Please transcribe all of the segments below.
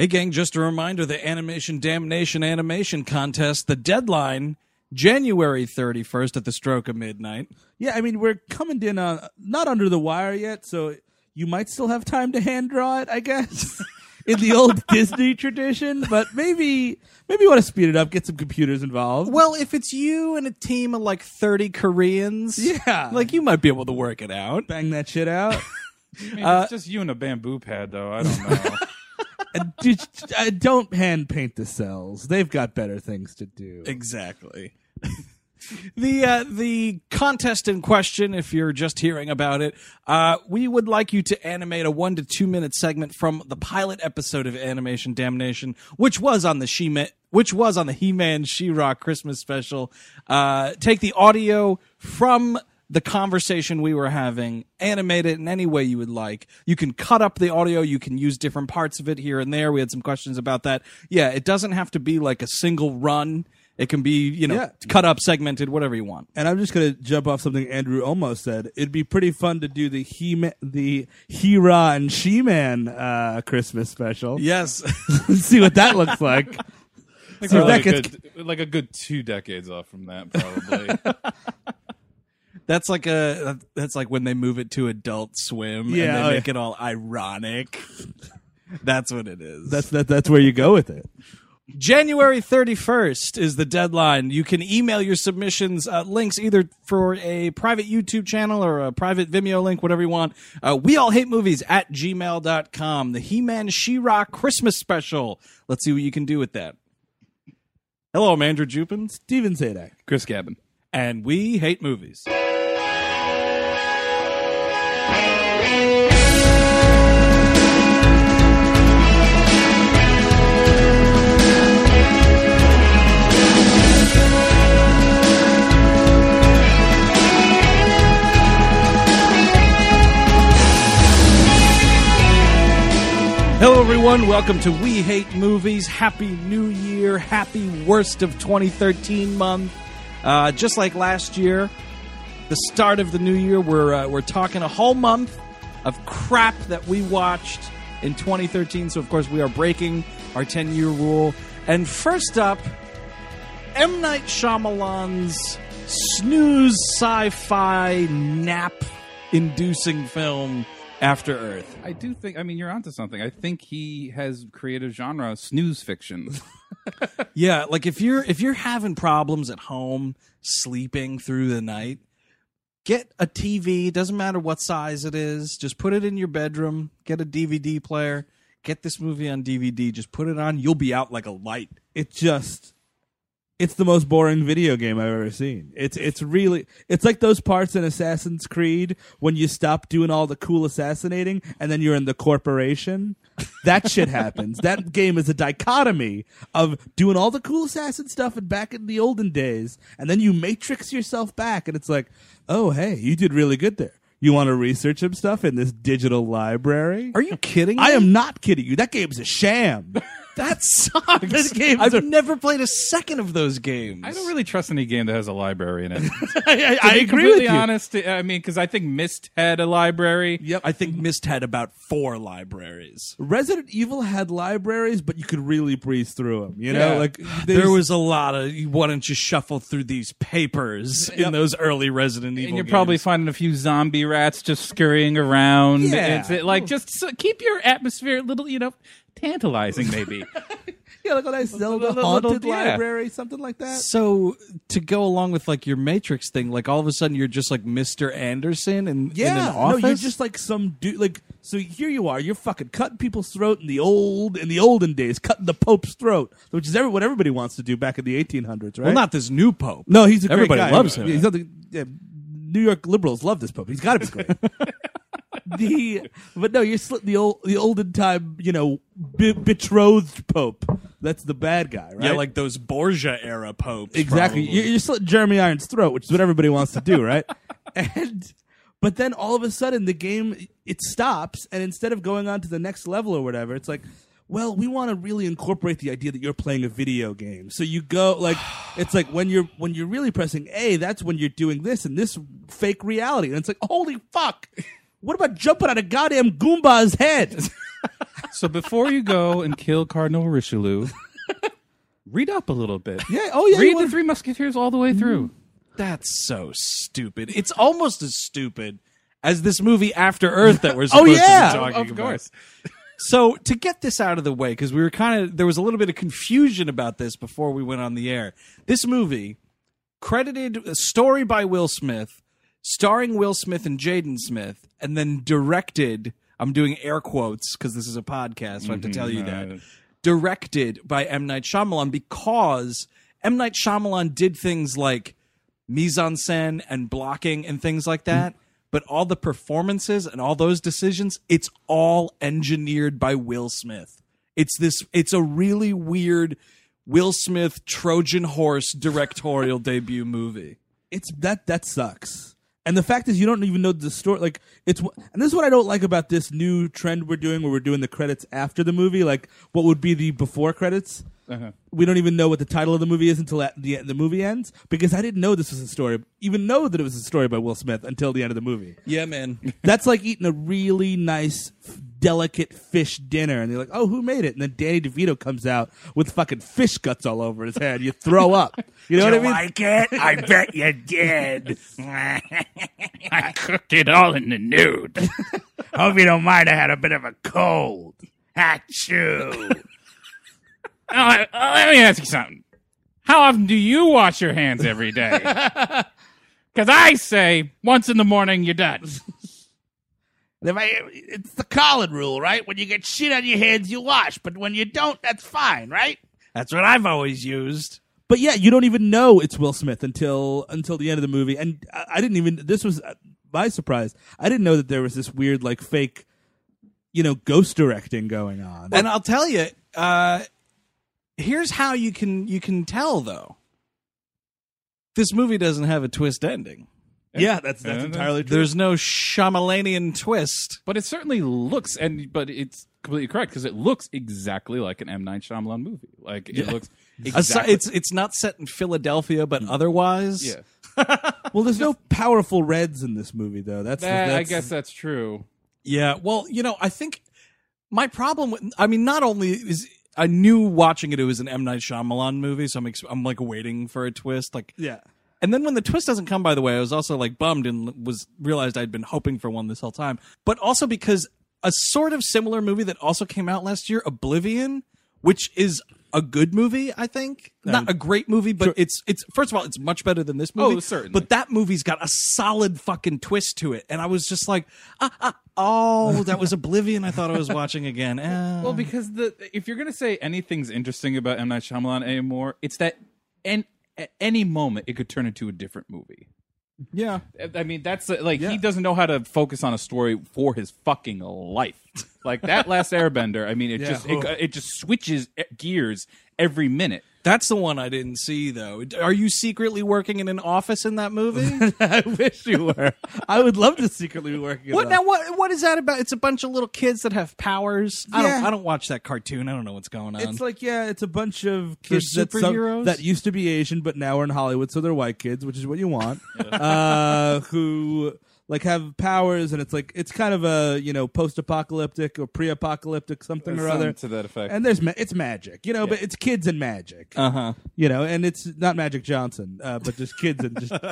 Hey, gang, just a reminder the Animation Damnation Animation Contest, the deadline, January 31st at the stroke of midnight. Yeah, I mean we're coming in on not under the wire yet, so you might still have time to hand draw it, I guess. in the old Disney tradition, but maybe maybe you want to speed it up, get some computers involved. Well, if it's you and a team of like 30 Koreans, Yeah. like you might be able to work it out. Bang that shit out. I mean, uh, it's just you and a bamboo pad, though. I don't know. And uh, don't hand paint the cells. They've got better things to do. Exactly. the uh, the contest in question, if you're just hearing about it, uh, we would like you to animate a one to two minute segment from the pilot episode of Animation Damnation, which was on the She which was on the He-Man She-Ra Christmas special. Uh, take the audio from the conversation we were having, animate it in any way you would like. You can cut up the audio, you can use different parts of it here and there. We had some questions about that. Yeah, it doesn't have to be like a single run. It can be, you know, Yeah. cut up, segmented, whatever you want. And I'm just gonna jump off something Andrew almost said. It'd be pretty fun to do the he the He-Ra and She-Man uh, Christmas special. Yes. See what that looks like. Like, See if that like, a gets- good, like a good two decades off from that, probably. that's like a that's like when they move it to adult swim Yeah, and oh, they make yeah. it all ironic. That's what it is. That's that. That's where you go with it. January 31st is the deadline. You can email your submissions, uh, links either for a private YouTube channel or a private Vimeo link, whatever you want. Uh, we all hate movies at gmail.com. The He-Man She-Ra Christmas special. Let's see what you can do with that. Hello, I'm Andrew Jupin, Stephen Sajdak. Chris Cabin. and we hate movies. Hello, everyone. Welcome to We Hate Movies. Happy New Year. Happy worst of 2013 month. Uh, just like last year, the start of the new year, we're uh, we're talking a whole month of crap that we watched in 2013. So, of course, we are breaking our 10 year rule. And first up, M Night Shyamalan's snooze sci-fi nap-inducing film After Earth. I do think, I mean, you're onto something. I think he has created a genre, snooze fiction. Yeah, like if you're if you're having problems at home sleeping through the night, get a TV, doesn't matter what size it is, just put it in your bedroom, get a DVD player, get this movie on DVD, just put it on, you'll be out like a light. It just. It's the most boring video game I've ever seen. It's it's really it's like those parts in Assassin's Creed when you stop doing all the cool assassinating and then you're in the corporation. That shit happens. That game is a dichotomy of doing all the cool assassin stuff and back in the olden days, and then you matrix yourself back, and it's like, oh hey, you did really good there. You want to research some stuff in this digital library? Are you kidding? I am not kidding you. That game's a sham. That sucks. Those games I've are- never played a second of those games. I don't really trust any game that has a library in it. To I, I, I be agree completely with you. honest, I mean, because I think Myst had a library. Yep, I think Myst had about four libraries. Resident Evil had libraries, but you could really breeze through them. You know, Yeah. like There was a lot of you why don't you shuffle through these papers in those early Resident Evil And you're probably games. finding a few zombie rats just scurrying around. Yeah. It's uh, like just so, keep your atmosphere a little, you know, tantalizing maybe. yeah, like a nice Zelda little- haunted yeah. library, something like that. So to go along with like your Matrix thing, like all of a sudden you're just like Mr. Anderson in, Yeah, in an no, you're just like some dude. Like, so here you are, you're fucking cutting people's throat in the old, in the olden days, cutting the Pope's throat, which is every, what everybody wants to do back in the 1800s, right? well, not this new pope. no, he's a great guy. Everybody guy. loves him. He's not the, yeah, New York liberals love this Pope. He's got to be great. the but no, you're sli- the old, the olden time, you know, be- betrothed Pope. That's the bad guy, right? Yeah, like those Borgia era popes. Exactly. probably. You're, you're slitting Jeremy Irons' throat, which is what everybody wants to do, right? and but then all of a sudden the game it stops, and instead of going on to the next level or whatever, it's like, well, we want to really incorporate the idea that you're playing a video game. So you go like it's like when you're when you're really pressing A, that's when you're doing this and this fake reality, and it's like, holy fuck. What about jumping on a goddamn Goomba's head? So before you go and kill Cardinal Richelieu, read up a little bit. Yeah. Oh yeah. read the Three Musketeers all the way through. Mm-hmm. That's so stupid. It's almost as stupid as this movie After Earth that we're oh, supposed yeah, to be talking of about. So to get this out of the way, because we were kind of there was a little bit of confusion about this before we went on the air. This movie, credited a story by Will Smith, starring Will Smith and Jaden Smith, and then directed. I'm doing air quotes because this is a podcast, so I have to mm-hmm. tell you that. Directed by M Night Shyamalan because M Night Shyamalan did things like mise en scène and blocking and things like that. Mm-hmm. But all the performances and all those decisions, it's all engineered by Will Smith. It's this. It's a really weird Will Smith Trojan horse directorial debut movie. it's that that sucks. And the fact is, you don't even know the story. Like it's, and this is what I don't like about this new trend we're doing, where we're doing the credits after the movie. Like what would be the before credits. Uh-huh. We don't even know what the title of the movie is until at the the movie ends because I didn't know this was a story, even know that it was a story by Will Smith until the end of the movie. Yeah, man. That's like eating a really nice, delicate fish dinner, and you're like, "Oh, who made it?" And then Danny DeVito comes out with fucking fish guts all over his head. You throw up. You know what I mean? like it? I bet you did. I cooked it all in the nude. Hope you don't mind. I had a bit of a cold. Achoo. Now, I- uh, let me ask you something. How often do you wash your hands every day? Because I say once in the morning, you're done. If I, it's the Colin rule, right? When you get shit on your hands, you wash, but when you don't, that's fine, right? That's what I've always used. But yeah, you don't even know it's Will Smith until until the end of the movie, and I, I didn't even. This was uh, my surprise. I didn't know that there was this weird, like, fake, you know, ghost directing going on. And I'll tell you, uh, here's how you can you can tell though. This movie doesn't have a twist ending. yeah, that's that's entirely true. There's no Shyamalanian twist. But it certainly looks, and but it's completely correct because it looks exactly like an M Night Shyamalan movie. Like it looks exactly. It's it's not set in Philadelphia, but mm. otherwise, yeah. well, there's no powerful reds in this movie, though. That's, That, that's I guess that's true. Yeah, well, you know, I think my problem with I mean, not only is I knew watching it it was an M Night Shyamalan movie, so I'm ex- I'm like waiting for a twist, like, yeah. and then when the twist doesn't come, by the way, I was also like bummed and was realized I'd been hoping for one this whole time, but also because a sort of similar movie that also came out last year, Oblivion, which is a good movie, I think. Not a great movie, but it's it's first of all, it's much better than this movie. Oh, certainly. But that movie's got a solid fucking twist to it, and I was just like, ah, ah, oh, that was Oblivion. I thought I was watching again. Well, because the if you're gonna say anything's interesting about M Night Shyamalan anymore, it's that and at any moment it could turn into a different movie. yeah, I mean, that's like he doesn't know how to focus on a story for his fucking life. Like that last Airbender. I mean, it just it, it just switches gears every minute. that's the one I didn't see though. Are you secretly working in an office in that movie? I wish you were. I would love to secretly be working. what now? What what is that about? It's a bunch of little kids that have powers. I don't Yeah. I don't watch that cartoon. I don't know what's going on. It's like yeah, it's a bunch of kids that, some- that used to be Asian but now are in Hollywood, so they're white kids, which is what you want. uh, who like have powers, and it's like it's kind of a you know post-apocalyptic or pre-apocalyptic something or other. to that effect. And there's ma- it's magic, you know, but it's kids and magic, uh huh. you know, and it's not Magic Johnson, uh, but just kids and just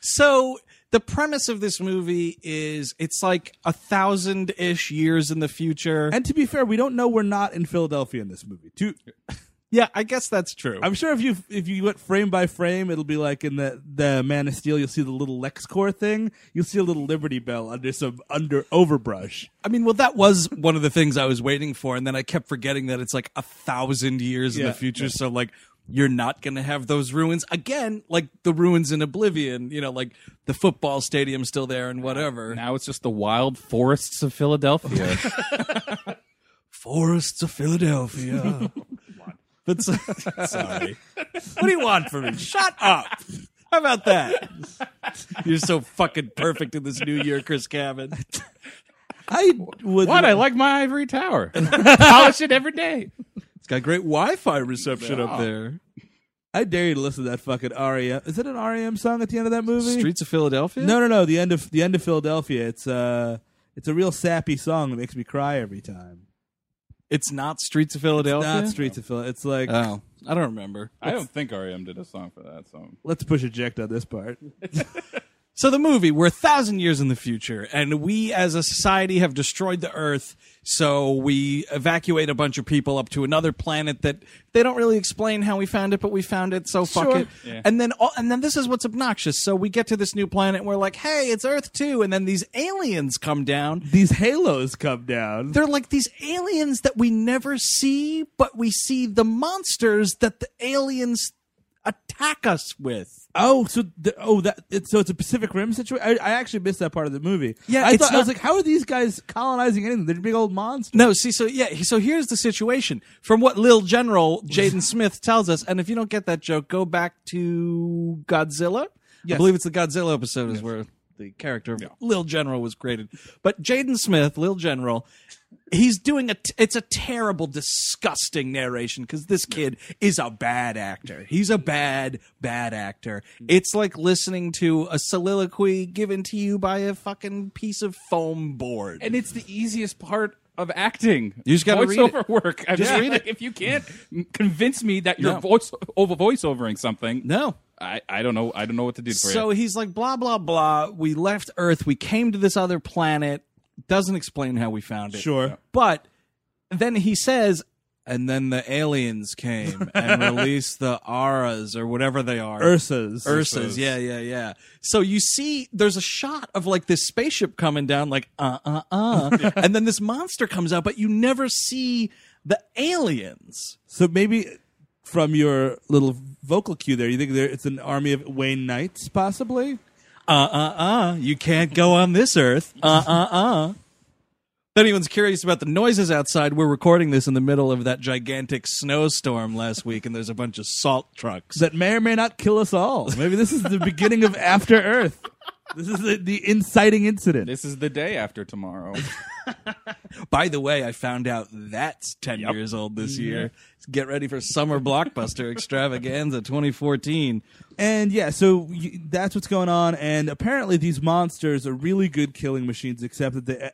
So the premise of this movie is it's like a thousand ish years in the future. And to be fair, we don't know we're not in Philadelphia in this movie. To, yeah, I guess that's true. I'm sure if you if you went frame by frame, it'll be like in the the Man of Steel. You'll see the little LexCorp thing. You'll see a little Liberty Bell under some under overbrush. I mean, well, that was one of the things I was waiting for, and then I kept forgetting that it's like a thousand years in the future. So, like, you're not going to have those ruins again, like the ruins in Oblivion. You know, like the football stadium still there and whatever. now it's just the wild forests of Philadelphia. Forests of Philadelphia. but so- sorry, what do you want from me? Shut up. How about that? You're so fucking perfect in this new year, Chris Cabin. I would. what? I like my ivory tower. Polish it every day. It's got great Wi-Fi reception up there. I dare you to listen to that fucking REM. Is it an REM song at the end of that movie? Streets of Philadelphia. No, no, no. The end of the end of Philadelphia. It's uh, It's a real sappy song that makes me cry every time. It's not Streets of Philadelphia. Not Streets of Philadelphia. It's like Oh, I don't remember. I don't think REM did a song for that song. let's push eject on this part. So the movie, we're a thousand years in the future, and we as a society have destroyed the Earth. So we evacuate a bunch of people up to another planet that they don't really explain how we found it, but we found it. So fuck Sure. it. Yeah. And then, all- and then this is what's obnoxious. So we get to this new planet, and we're like, hey, it's Earth too. And then these aliens come down. These halos come down. They're like these aliens that we never see, but we see the monsters that the aliens attack us with. Oh, so the, oh that it's so it's a Pacific Rim situation. I, I actually missed that part of the movie. Yeah, I it's thought I not- was like, how are these guys colonizing anything? They're big old monsters. No, see, so yeah, so here's the situation. From what Lil General Jaden Smith tells us, and if you don't get that joke, go back to Godzilla. I believe it's the Godzilla episode is where the character of Lil General was created. But Jaden Smith, Lil General, he's doing a. T- it's a terrible, disgusting narration because this kid is a bad actor. He's a bad, bad actor. Mm. It's like listening to a soliloquy given to you by a fucking piece of foam board. And it's the easiest part of acting. You just gotta read voiceover work. I Just mean, read like, If you can't convince me that you're No. voice over voiceovering something, no. I, I don't know. I don't know what to do for So you. he's like, blah, blah, blah. We left Earth. We came to this other planet. Doesn't explain how we found it. Sure. But then he says, and then the aliens came and released the Aras or whatever they are. Ursas. Ursas, yeah, yeah, yeah. So you see, there's a shot of like this spaceship coming down, like uh, uh, uh, and then this monster comes out, but you never see the aliens. So maybe from your little vocal cue there, you think there it's an army of Wayne Knights, possibly? Uh uh uh you can't go on this earth uh uh uh if anyone's curious about the noises outside we're recording this in the middle of that gigantic snowstorm last week and there's a bunch of salt trucks That may or may not kill us all. Maybe this is the beginning of After Earth. This is the, the inciting incident. this is the day after tomorrow. by the way i found out that's 10 years old this year get ready for summer blockbuster extravaganza 2014 And yeah, so y that's what's going on. And apparently, these monsters are really good killing machines, except that they,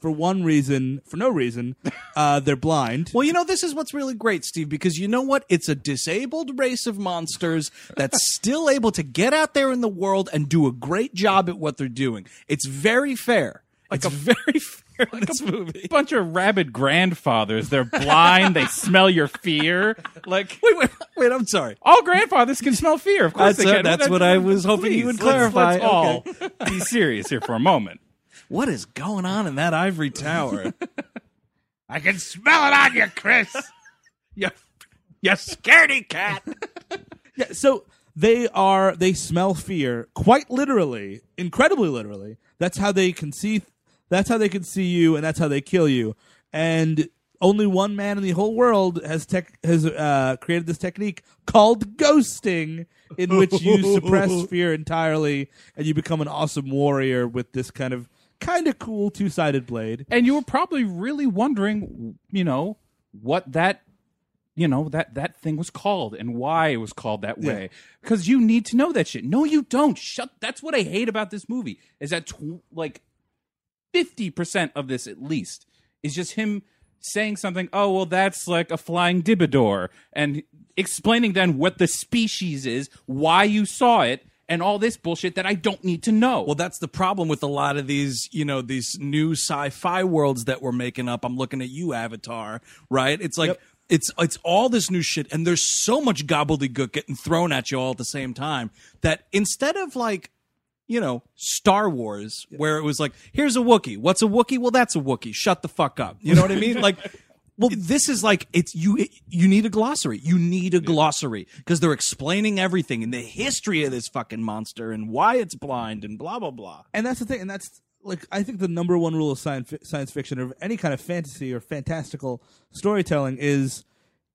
for one reason, for no reason, uh, they're blind. Well, you know, this is what's really great, Steve, because you know what? It's a disabled race of monsters that's still able to get out there in the world and do a great job at what they're doing. It's very fair. Like it's very fair in this movie. bunch of rabid grandfathers. They're blind. they smell your fear. Like Wait, wait, wait, I'm sorry. all grandfathers can smell fear. Of course, That's they a- can. that's what I was hoping you Please, would let's- clarify. Let's, all be serious here for a moment. What is going on in that ivory tower? I can smell it on you, Chris. you, you scaredy cat. Yeah, so they are they smell fear quite literally, incredibly literally. That's how they can see that's how they can see you and that's how they kill you. And only one man in the whole world has tech has uh, created this technique called ghosting, in which you suppress fear entirely and you become an awesome warrior with this kind of kind of cool two sided blade. And you were probably really wondering, you know, what that you know that that thing was called and why it was called that way because you need to know that shit no you don't shut that's what i hate about this movie is that tw- like 50% of this at least is just him saying something oh well that's like a flying dibidor and explaining then what the species is why you saw it and all this bullshit that i don't need to know Well, that's the problem with a lot of these, you know, these new sci-fi worlds that we're making up. I'm looking at you, Avatar, right? It's like it's it's all this new shit, and there's so much gobbledygook getting thrown at you all at the same time that instead of like, you know, Star Wars, where it was like, here's a Wookiee. What's a Wookiee? Well, that's a Wookiee. Shut the fuck up. You know what I mean? Like. Well, this is like it's you. You need a glossary. You need a glossary because they're explaining everything and the history of this fucking monster and why it's blind and blah blah blah. and that's the thing, and that's like I think the number one rule of science science fiction or any kind of fantasy or fantastical storytelling is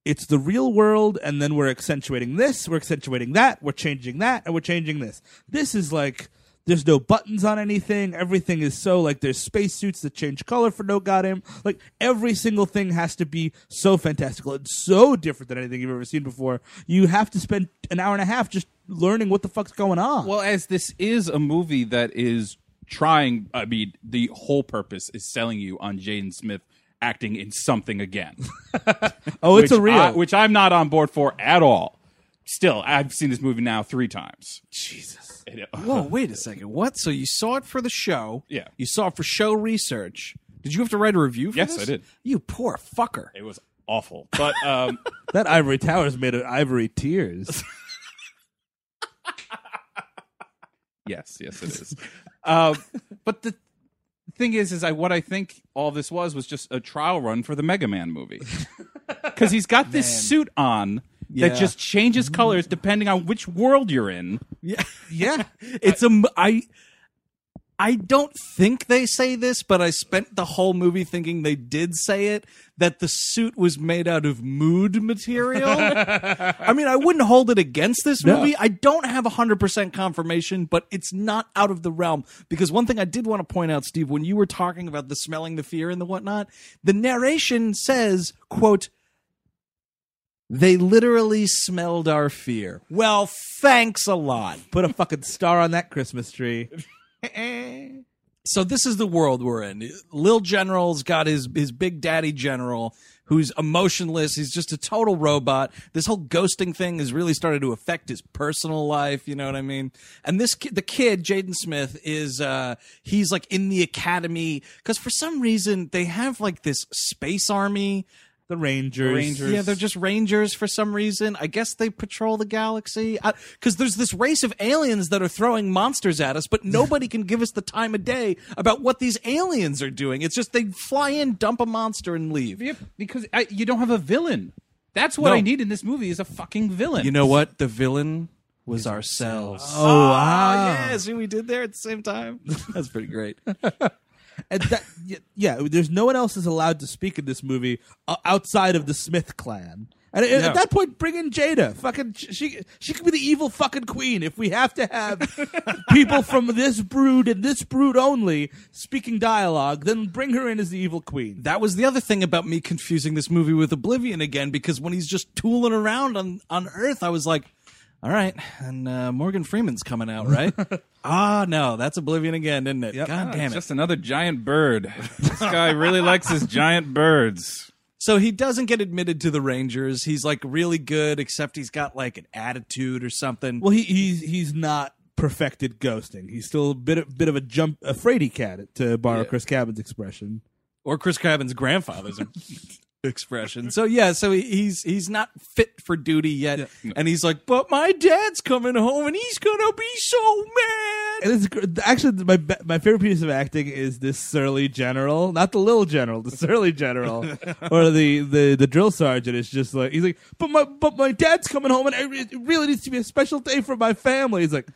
it's the real world, and then we're accentuating this, we're accentuating that, we're changing that, and we're changing this. This is like there's no buttons on anything. Everything is so like there's spacesuits that change color for no goddamn like every single thing has to be so fantastical. It's so different than anything you've ever seen before. You have to spend an hour and a half just learning what the fuck's going on. Well, as this is a movie that is trying. I mean, the whole purpose is selling you on Jaden Smith acting in something again. Oh, it's a real. I- which I'm not on board for at all. Still, I've seen this movie now three times. Jesus. It- Whoa, wait a second. What? So you saw it for the show? Yeah. You saw it for show research. Did you have to write a review for Yes, this? I did. You poor fucker. It was awful, but um, That ivory tower is made of ivory tears. yes, yes, it is. Uh, but the thing is, is I what I think all this was was just a trial run for the Mega Man movie because he's got this suit on Yeah. that just changes mm-hmm. colors depending on which world you're in. Yeah. yeah. It's a I. I don't think they say this, but I spent the whole movie thinking they did say it that the suit was made out of mood material. I mean, I wouldn't hold it against this No. movie. I don't have 100% confirmation, but it's not out of the realm because one thing I did want to point out, Steve, when you were talking about the smelling the fear and the whatnot, the narration says, quote, they literally smelled our fear. Well, thanks a lot. Put a fucking star on that Christmas tree. So this is the world we're in. Lil General's got his his big daddy general who's emotionless. He's just a total robot. This whole ghosting thing has really started to affect his personal life. You know what I mean? And this the kid, Jaden Smith, is uh he's like in the academy because for some reason they have like this space army. The Rangers. Rangers. Yeah, they're just rangers for some reason. I guess they patrol the galaxy because there's this race of aliens that are throwing monsters at us, but nobody can give us the time of day about what these aliens are doing. It's just they fly in, dump a monster, and leave. Yep, because I, you don't have a villain. That's what No. I need in this movie is a fucking villain. You know what? The villain was ourselves. Oh, wow. yeah, see we did there at the same time. That's pretty great. And that, yeah, there's no one else is allowed to speak in this movie uh, outside of the Smith clan. And at- at that point, bring in Jada. Fucking, she she could be the evil fucking queen. If we have to have people from this brood and this brood only speaking dialogue, then bring her in as the evil queen. That was the other thing about me confusing this movie with Oblivion again, because when he's just tooling around on, on Earth, I was like, all right, and uh, Morgan Freeman's coming out, right? ah, no, that's Oblivion again, isn't it? God Ah, damn it. just another giant bird. this guy really likes his giant birds. So he doesn't get admitted to the Rangers. He's like really good, except he's got like an attitude or something. Well, he he's he's not perfected ghosting. He's still a bit of, bit of a jump a fraidy cat to borrow Yeah. Chris Cabin's expression. or Chris Cabin's grandfather's expression. So yeah, so he- he's he's not fit for duty yet, and he's like, "But my dad's coming home, and he's gonna be so mad." And it's actually my my favorite piece of acting is this surly general, not the little general, the surly general, or the, the the drill sergeant. is just like he's like, but my but my dad's coming home, and it really needs to be a special day for my family. He's like.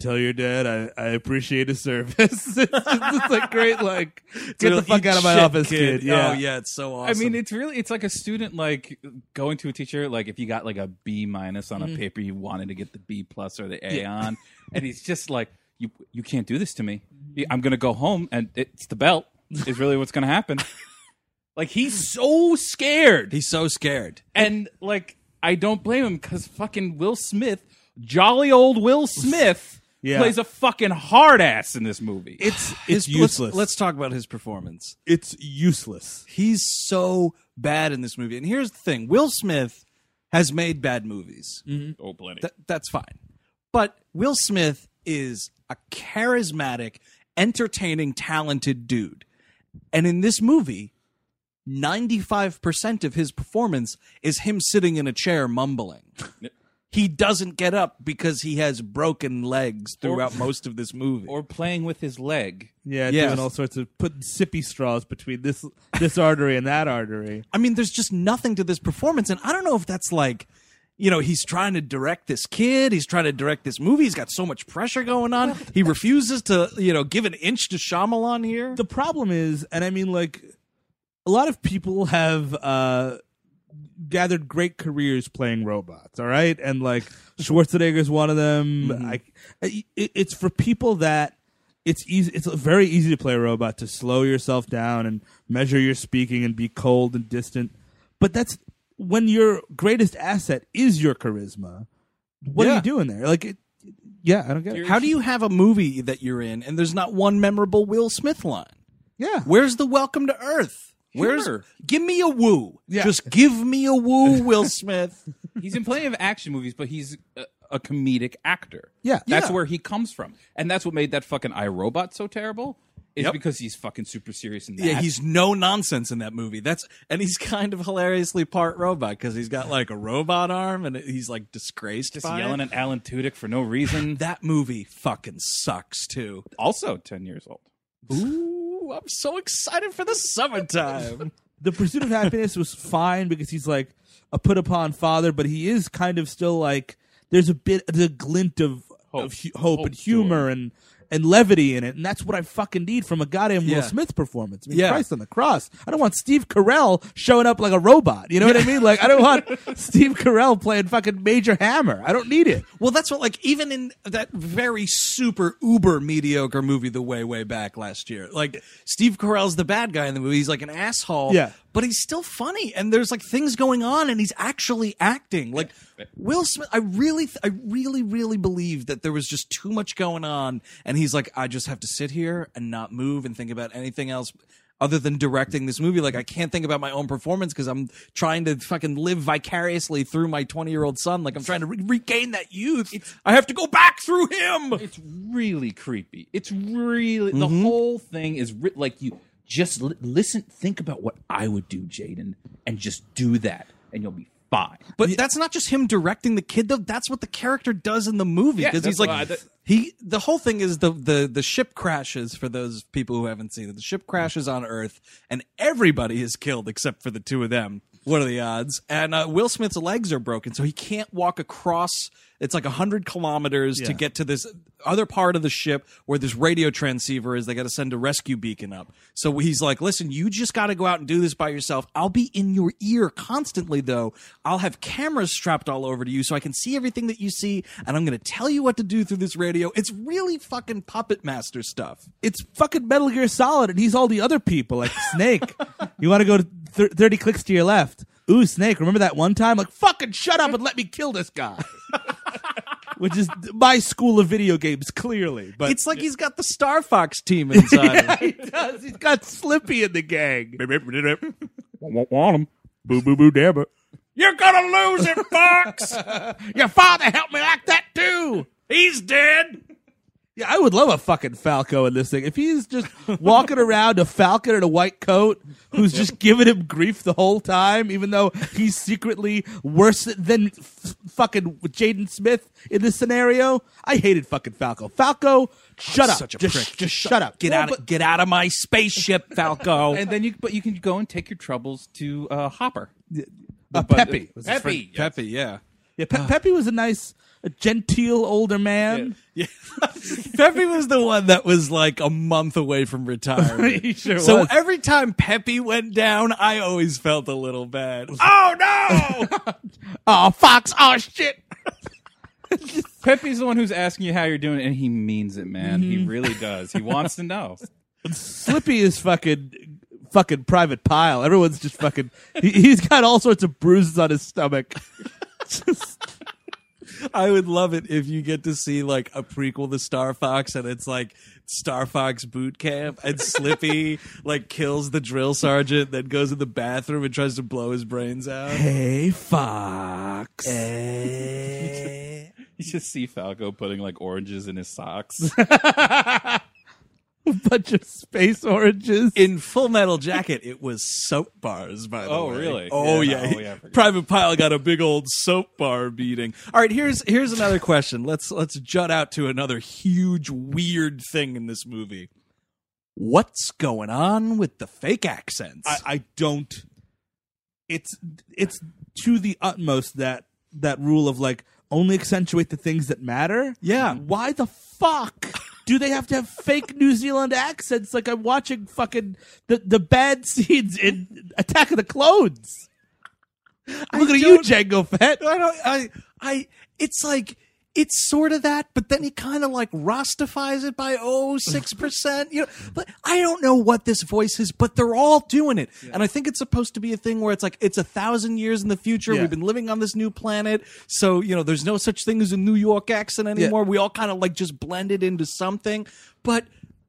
Tell your dad I, I appreciate his service. it's, just, it's like great, like get the fuck out of my shit, office, kid. Yeah, Oh yeah, it's so awesome. I mean, it's really it's like a student like going to a teacher like if you got like a B minus on a Mm-hmm. paper you wanted to get the B plus or the A on, and he's just like you you can't do this to me. Mm-hmm. I'm gonna go home and it's the belt is really what's gonna happen. like he's so scared, he's so scared. and like I don't blame him because fucking Will Smith, jolly old Will Smith. Yeah. Plays a fucking hard ass in this movie. it's His- it's useless. Let's, let's talk about his performance. it's useless. He's so bad in this movie. And here's the thing: Will Smith has made bad movies. Mm-hmm. oh, plenty. Th- that's fine. But Will Smith is a charismatic, entertaining, talented dude. And in this movie, 95% of his performance is him sitting in a chair mumbling. He doesn't get up because he has broken legs throughout most of this movie. or playing with his leg. Yeah, Yeah. doing all sorts of putting sippy straws between this this artery and that artery. I mean, there's just nothing to this performance, and I don't know if that's like, you know, he's trying to direct this kid, he's trying to direct this movie, he's got so much pressure going on. He refuses to, you know, give an inch to Shyamalan here. the problem is, and I mean, like, a lot of people have uh, gathered great careers playing robots. All right, and like Schwarzenegger's one of them. Mm-hmm. I, it, it's for people that it's easy. It's very easy to play a robot to slow yourself down and measure your speaking and be cold and distant. But that's when your greatest asset is your charisma. What are you doing there? Like, it, Yeah, I don't get it. How do you have a movie that you're in and there's not one memorable Will Smith line? Yeah. Where's the welcome to Earth? Where's Humor. give me a woo? Yeah. Just give me a woo, Will Smith. He's in plenty of action movies, but he's a, a comedic actor. Yeah. that's Yeah. where he comes from, and that's what made that fucking I, Robot so terrible. Is Yep. because he's fucking super serious in that. Yeah, he's no nonsense in that movie. That's and he's kind of hilariously part robot because he's got like a robot arm and he's like disgraced just by yelling it. at Alan Tudyk for no reason. That movie fucking sucks too. also, ten years old. Ooh, I'm so excited for the summertime. the pursuit of happiness was fine because he's like a put upon father, but he is kind of still like there's a bit a glint of hope, of hu- hope, Hope and humor and and levity in it, and that's what I fucking need from a goddamn Yeah. Will Smith performance. I mean, Yeah. Christ on the cross. I don't want Steve Carell showing up like a robot. You know what I mean? Like I don't want Steve Carell playing fucking Major Hammer. I don't need it. Well, that's what like even in that very super uber mediocre movie, The Way Way Back last year, like Steve Carell's the bad guy in the movie. He's like an asshole, Yeah. But he's still funny, and there's like things going on, and he's actually acting. Like Will Smith, I really, I really, really believe that there was just too much going on, and he's like, I just have to sit here and not move and think about anything else. Other than directing this movie, like I can't think about my own performance because I'm trying to fucking live vicariously through my 20 year old son. Like I'm trying to re- regain that youth. I have to go back through him. It's really creepy. It's really the Mm-hmm. whole thing is ri- like you just li- listen, think about what I would do, Jaden, and just do that, and you'll be fine. But that's not just him directing the kid though. That's what the character does in the movie Yeah, because he's like why he. The whole thing is the the the ship crashes. For those people who haven't seen it, the ship crashes on Earth, and everybody is killed except for the two of them. What are the odds? And uh, Will Smith's legs are broken, so he can't walk across. It's like hundred kilometers to get to this other part of the ship where this radio transceiver is. They got to send a rescue beacon up. So he's like, "Listen, you just got to go out and do this by yourself. I'll be in your ear constantly, though. I'll have cameras strapped all over to you so I can see everything that you see, and I'm going to tell you what to do through this radio. It's really fucking puppet master stuff. It's fucking Metal Gear Solid, and he's all the other people like Snake. you want to go to thirty clicks to your left? Ooh, Snake! Remember that one time? Like fucking shut up and let me kill this guy. Which is my school of video games, clearly. But It's like he's got the Star Fox team inside. him. he does. He's got Slippy in the gang. Won't want him. boo boo boo dabba. You're gonna lose it, Fox. Your father helped me like that too. He's dead. Yeah, I would love a fucking Falco in this thing. If he's just walking around a Falcon in a white coat who's just giving him grief the whole time, even though he's secretly worse than f- fucking Jaden Smith in this scenario, I hated fucking Falco. Falco, shut up. Such a just, prick. Just shut up. Get Well, out but- of get out of my spaceship, Falco. And then you, but you can go and take your troubles to uh, Hopper. uh, but- Peppy. was. Peppy. Peppy, yeah. Yeah, Pe- ah. Peppy was a nice, a genteel older man. Yeah. Peppy was the one that was like a month away from retirement. He sure so was. every time Peppy went down, I always felt a little bad. Oh no! Oh, Fox. Oh, shit. Peppy's the one who's asking you how you're doing, and he means it, man. He mm-hmm. really does. He wants to know. Slippy is fucking fucking private pile. Everyone's just fucking. He, he's got all sorts of bruises on his stomach. I would love it if you get to see like a prequel to Star Fox and it's like Star Fox boot camp and Slippy like kills the drill sergeant, then goes in the bathroom and tries to blow his brains out. Hey, Fox. Eh. You just see Falco putting like oranges in his socks. A bunch of space oranges. In Full Metal Jacket, it was soap bars, by the Oh, way. really? Oh, Yeah. yeah. Oh, yeah, Private Pile got a big old soap bar beating. All right, here's here's another question. Let's let's jut out to another huge weird thing in this movie. What's going on with the fake accents? I, I don't. It's it's to the utmost that that rule of like only accentuate the things that matter. Yeah. Why the fuck do they have to have fake New Zealand accents? Like I'm watching fucking the the bad scenes in Attack of the Clones. Look at you, Jango Fett. I don't. I. I. It's like it's sort of that, but then he kind of like Rostifies it by oh six percent. You know, but I don't know what this voice is, but they're all doing it, and I think it's supposed to be a thing where it's like it's a thousand years in the future. Yeah. We've been living on this new planet, so you know, there's no such thing as a New York accent anymore. We all kind of like just blended into something, but.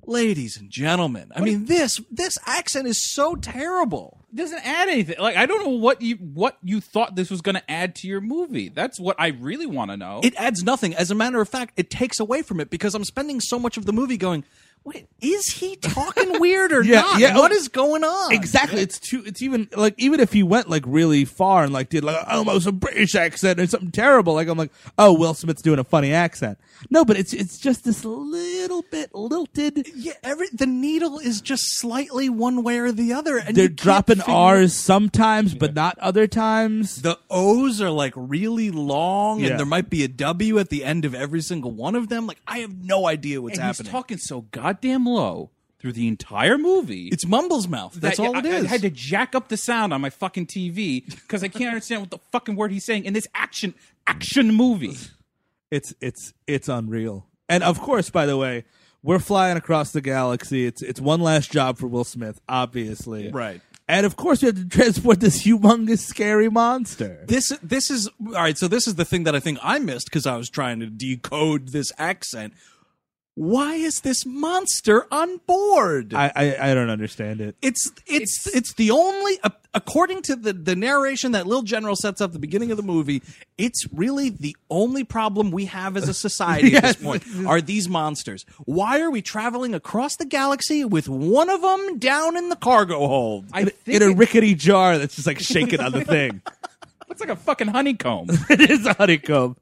Ladies and gentlemen, I mean this this accent is so terrible. Doesn't add anything. Like I don't know what you what you thought this was going to add to your movie. That's what I really want to know. It adds nothing. As a matter of fact, it takes away from it because I'm spending so much of the movie going, wait, is he talking weird or Yeah, not? yeah. What oh, is going on? Exactly. It's too. It's even like even if he went like really far and like did like almost a British accent or something terrible, like I'm like, oh, Will Smith's doing a funny accent. No, but it's it's just this little bit lilted. Yeah, every the needle is just slightly one way or the other, and They're dropping figure- R's sometimes, but not other times. The O's are like really long, Yeah. and there might be a W at the end of every single one of them. Like I have no idea what's and happening. he's talking so goddamn low through the entire movie. it's Mumble's mouth. That's that all it I, is. I had to jack up the sound on my fucking TV because I can't understand what the fucking word he's saying in this action action movie. It's it's it's unreal. And of course, by the way, we're flying across the galaxy. It's it's one last job for Will Smith, obviously. Right. And of course, we have to transport this humongous, scary monster. This this is all right. So this is the thing that I think I missed because I was trying to decode this accent. Why is this monster on board? I, I I don't understand it. it's it's it's the only uh, according to the the narration that Lil General sets up at the beginning of the movie. It's really the only problem we have as a society at this point are these monsters. Why are we traveling across the galaxy with one of them down in the cargo hold? I think in a it rickety jar that's just like shaking on the thing. looks like a fucking honeycomb. it is a honeycomb.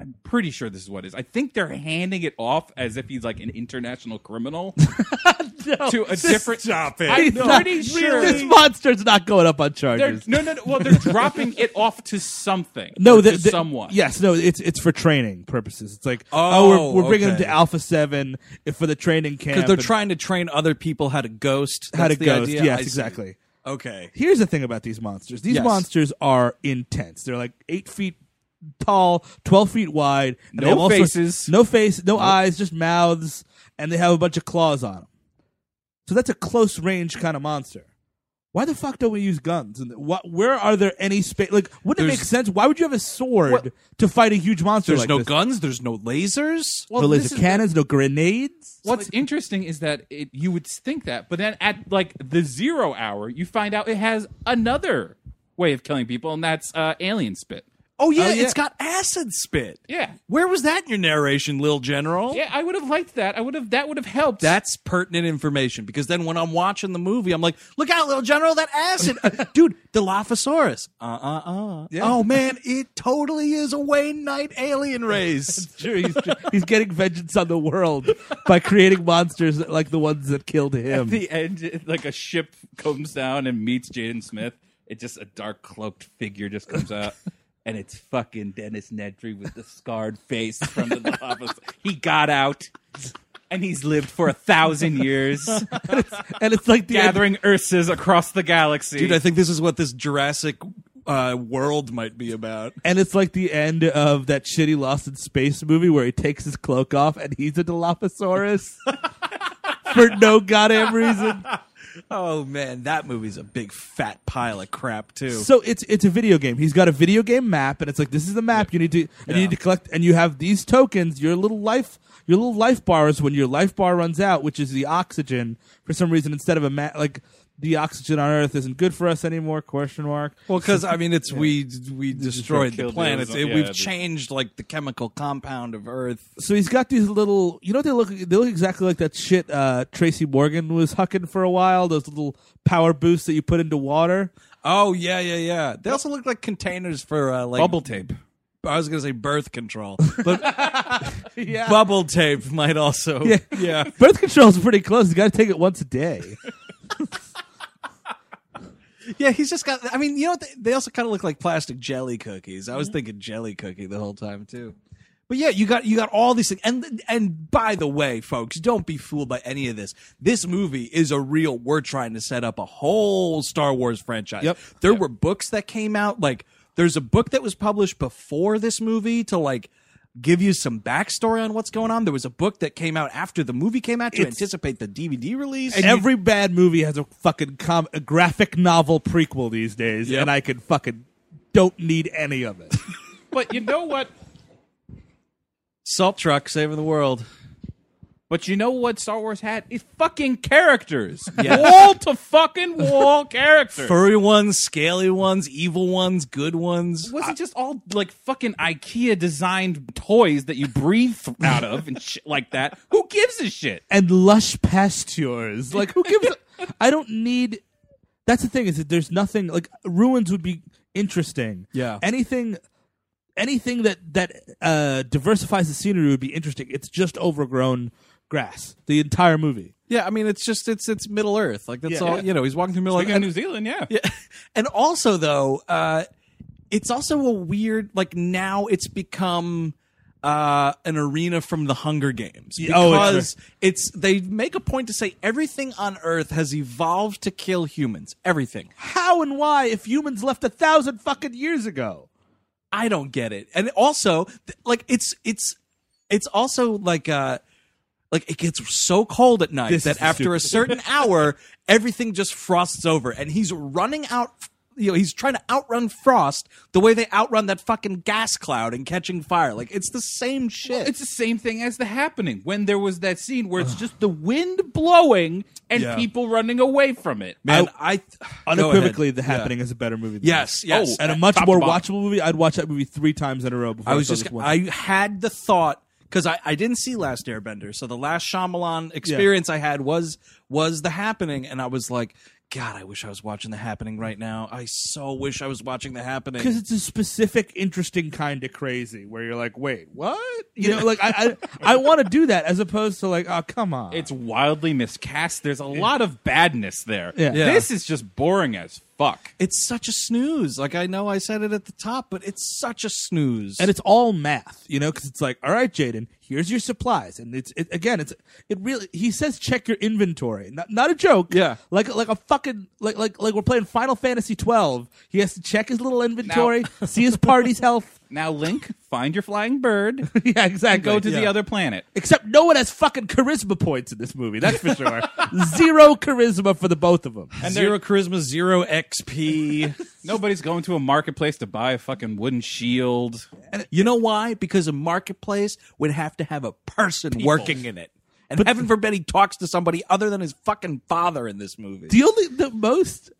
I'm pretty sure this is what it is. I think they're handing it off as if he's like an international criminal to a different. stop it. I'm He's not- pretty sure this monster's not going up on they're charges. no, no, no. Well, they're dropping it off to something. No, the, to the- someone. Yes, no, it's it's for training purposes. It's like, oh, Oh, we're, we're bringing okay. them to Alpha Seven if for the training camp. Because they're and trying to train other people how to ghost. how to That's the ghost. idea? Yes, I see. exactly. Okay. Here's the thing about these monsters. These Yes. monsters are intense. They're like eight feet tall, twelve feet wide. and No they have all sorts- faces. no face, no eyes, just mouths, and they have a bunch of claws on them. So that's a close range kind of monster. Why the fuck don't we use guns? And what? Where are there any space? Like, wouldn't it make sense? Why would you have a sword What- to fight a huge monster There's like no this? guns. There's no lasers. Well, no laser is the- cannons, no grenades. What's interesting is that it, you would think that, but then at like the zero hour, you find out it has another way of killing people, and that's uh, alien spit. Oh yeah, Oh, yeah. it's got acid spit. Yeah, Where was that in your narration, Lil General? yeah. I would have liked that. I would have. That would have helped. That's pertinent information because then when I'm watching the movie, I'm like, look out, Little General, that acid. Uh, Dude, Dilophosaurus. Uh uh uh. Oh man, it totally is a Wayne Knight alien race. Sure, he's, he's getting vengeance on the world by creating monsters like the ones that killed at him. the end, like a ship comes down and meets Jaden Smith. It just a dark cloaked figure just comes out. And it's fucking Dennis Nedry with the scarred face from the office. He got out, and he's lived for a thousand years, and it's like the gathering Ursas across the galaxy. Dude, I think this is what this Jurassic uh, world might be about. and it's like the end of that shitty Lost in Space movie where he takes his cloak off and he's a Dilophosaurus for no goddamn reason. Oh man, that movie's a big fat pile of crap too. So it's it's a video game. He's got a video game map, and it's like this is the map you need to and you need to collect, and you have these tokens. Your little life, your little life bars. When your life bar runs out, which is the oxygen, for some reason, instead of a ma- like the oxygen on Earth isn't good for us anymore? Question mark. Well, because I mean, it's we we destroyed the killed the planet. ozone- It- yeah, we've the- changed like the chemical compound of Earth. So he's got these little, you know, they look they look exactly like that shit uh, Tracy Morgan was hucking for a while. Those little power boosts that you put into water. Oh yeah, yeah, yeah. They also look like containers for uh, like bubble tape. I was gonna say birth control, but Yeah. bubble tape might also. Yeah. yeah. Birth control is pretty close. You got to take it once a day. Yeah, he's just got. I mean, you know, what? They, they also kind of look like plastic jelly cookies. I was mm-hmm. thinking jelly cookie the whole time too. But yeah, you got you got all these things. And and by the way, folks, don't be fooled by any of this. This movie is a real. We're trying to set up a whole Star Wars franchise. Yep. There were books that came out. Like there's a book that was published before this movie to like. Give you some backstory on what's going on. There was a book that came out after the movie came out to It's- anticipate the DVD release. And Every bad movie has a fucking com- a graphic novel prequel these days, Yep. and I can fucking don't need any of it. But you know what? Salt truck saving the world. But you know what Star Wars had? Is fucking characters. Yeah. Wall to fucking wall characters. Furry ones, scaly ones, evil ones, good ones. it wasn't just all like fucking IKEA designed toys that you breathe out of and shit like that. Who gives a shit? and lush pastures. Like who gives? A, I don't need. That's the thing is that there's nothing like ruins would be interesting. Yeah. Anything, anything that that uh, diversifies the scenery would be interesting. It's just overgrown grass. The entire movie. Yeah, I mean it's just it's it's Middle Earth. Like that's Yeah. all you know. He's walking through Middle Earth. Speaking And, New Zealand, yeah. yeah. and also though, uh, it's also a weird like now it's become uh, an arena from the Hunger Games Yeah, oh, because it's- it's they make a point to say everything on Earth has evolved to kill humans. Everything. How and why if humans left a thousand fucking years ago? I don't get it. And also, th- like it's it's it's also like uh like it gets so cold at night This is that after a certain hour, everything just frosts over, and he's running out. You know, he's trying to outrun frost the way they outrun that fucking gas cloud and catching fire. Like it's the same shit. It's the same thing as the happening when there was that scene where it's just the wind blowing and Yeah. people running away from it. man. I, Unequivocally, ahead. The Yeah. Happening is a better movie. Than that. Yes, this. yes. Oh, and a much top to more bottom. watchable movie. I'd watch that movie three times in a row before I, I was saw just this one. I had the thought because I, I didn't see Last Airbender, so the last Shyamalan experience I had was was the happening, and I was like, God, I wish I was watching the happening right now. I so wish I was watching the happening. because it's a specific, interesting kind of crazy where you're like, wait, what? You know, like I, I, I want to do that as opposed to like, oh, come on. It's wildly miscast. There's a lot of badness there. Yeah. Yeah. This is just boring as fuck. it's such a snooze. Like I know I said it at the top, but it's such a snooze. and it's all math, you know, because it's like, all right, Jaden, here's your supplies, and it's it, again, it's it really. He says check your inventory, not not a joke. Yeah. like like a fucking like like like we're playing Final Fantasy twelve. He has to check his little inventory, see his party's health. Now, Link, find your flying bird yeah, exactly. and go to the other planet. Except no one has fucking charisma points in this movie. That's for sure. Zero charisma for the both of them. And zero charisma, zero XP. Nobody's going to a marketplace to buy a fucking wooden shield. you know why? Because a marketplace would have to have a person working in it. And heaven forbid he talks to somebody other than his fucking father in this movie. The only the most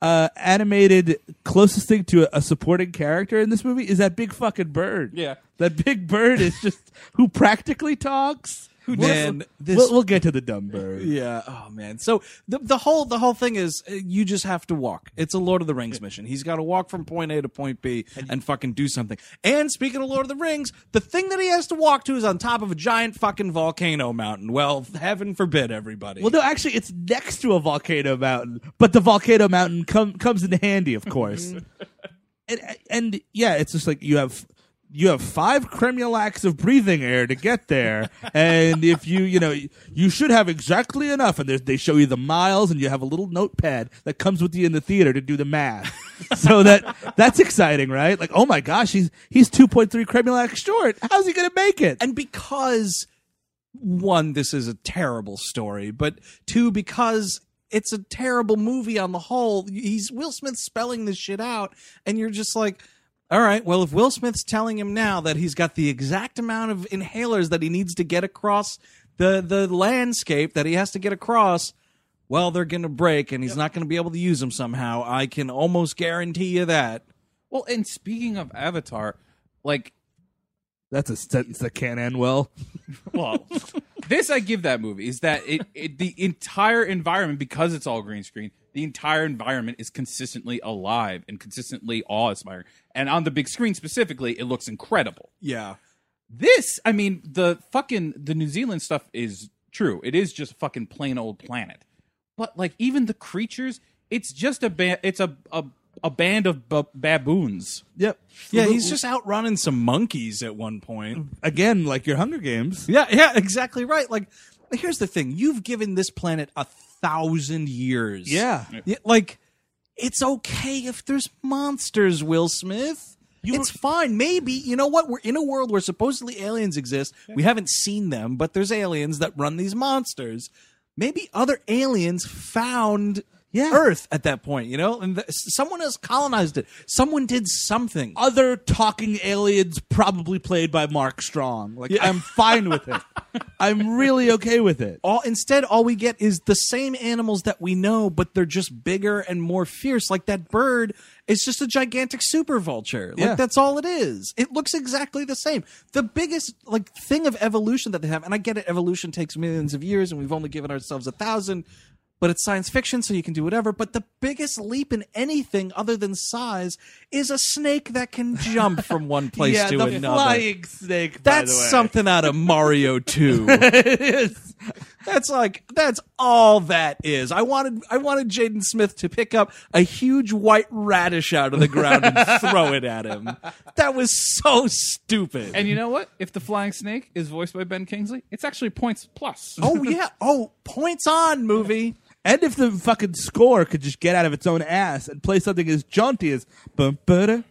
uh, animated closest thing to a, a supporting character in this movie is that big fucking bird. Yeah. that big bird is just who practically talks. Who Man, this- we'll, we'll get to the dumb bird. Yeah. Oh man. So the the whole the whole thing is uh, you just have to walk. It's a Lord of the Rings mission. He's got to walk from point A to point B and fucking do something. And speaking of Lord of the Rings, the thing that he has to walk to is on top of a giant fucking volcano mountain. Well, heaven forbid, everybody. Well, no, actually, it's next to a volcano mountain, but the volcano mountain com- comes in handy, of course. and, and yeah, it's just like you have you have five cremulacs of breathing air to get there, and if you you know you should have exactly enough, and they show you the miles, and you have a little notepad that comes with you in the theater to do the math. so that that's exciting, right? Like, oh my gosh, he's he's two point three cremulacs short. How's he gonna make it? and because one, this is a terrible story, but two, because it's a terrible movie on the whole. He's Will Smith spelling this shit out, and you're just like, all right, well, if Will Smith's telling him now that he's got the exact amount of inhalers that he needs to get across the the landscape that he has to get across. Well, they're going to break, and he's not going to be able to use them somehow. I can almost guarantee you that. Well, and speaking of Avatar, like, That's a sentence that can't end well. well, this I give that movie is that it, it the entire environment because it's all green screen, the entire environment is consistently alive and consistently awe-inspiring. And on the big screen specifically, it looks incredible. Yeah. This, I mean, the fucking the New Zealand stuff is true. It is just a fucking plain old planet. But like even the creatures, it's just a ba- it's a a, a band of b- baboons. Yep. Yeah, he's just out running some monkeys at one point. again like your Hunger Games. Yeah, yeah, exactly right. Like, here's the thing: you've given this planet a thousand years. Yeah. Yeah, like it's okay if there's monsters, Will Smith. it's fine. Maybe you know what? We're in a world where supposedly aliens exist. We haven't seen them, but there's aliens that run these monsters. Maybe other aliens found Yeah. Earth at that point, you know, and th- someone has colonized it. Someone did something. Other talking aliens, probably played by Mark Strong. Like Yeah. I'm fine with it. I'm really okay with it. all instead all we get is the same animals that we know but they're just bigger and more fierce like that bird is just a gigantic super vulture like Yeah. that's all it is it looks exactly the same the biggest like thing of evolution that they have and i get it evolution takes millions of years and we've only given ourselves a thousand but it's science fiction so you can do whatever but the biggest leap in anything other than size is a snake that can jump from one place yeah, to the another flying snake. by that's the way. something out of Mario 2. it is. That's like that's all that is. I wanted I wanted Jaden Smith to pick up a huge white radish out of the ground and throw it at him. That was so stupid. And you know what? If the flying snake is voiced by Ben Kingsley, it's actually points plus. oh yeah. Oh, points on movie. And if the fucking score could just get out of its own ass and play something as jaunty as bum ba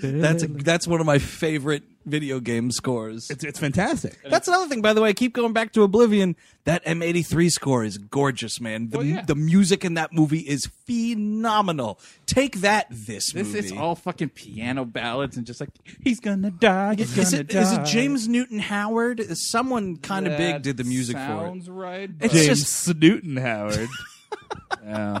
That's a, that's one of my favorite video game scores. it's it's fantastic. That's another thing, by the way. I keep going back to Oblivion. That M83 score is gorgeous, man. The, Well, yeah. the music in that movie is phenomenal. Take that, this, This movie. is all fucking piano ballads and just like he's gonna die. He's Is gonna it, die. is it James Newton Howard? Is Someone kind of big did the music for it. Sounds right. It's James just- Newton Howard. yeah.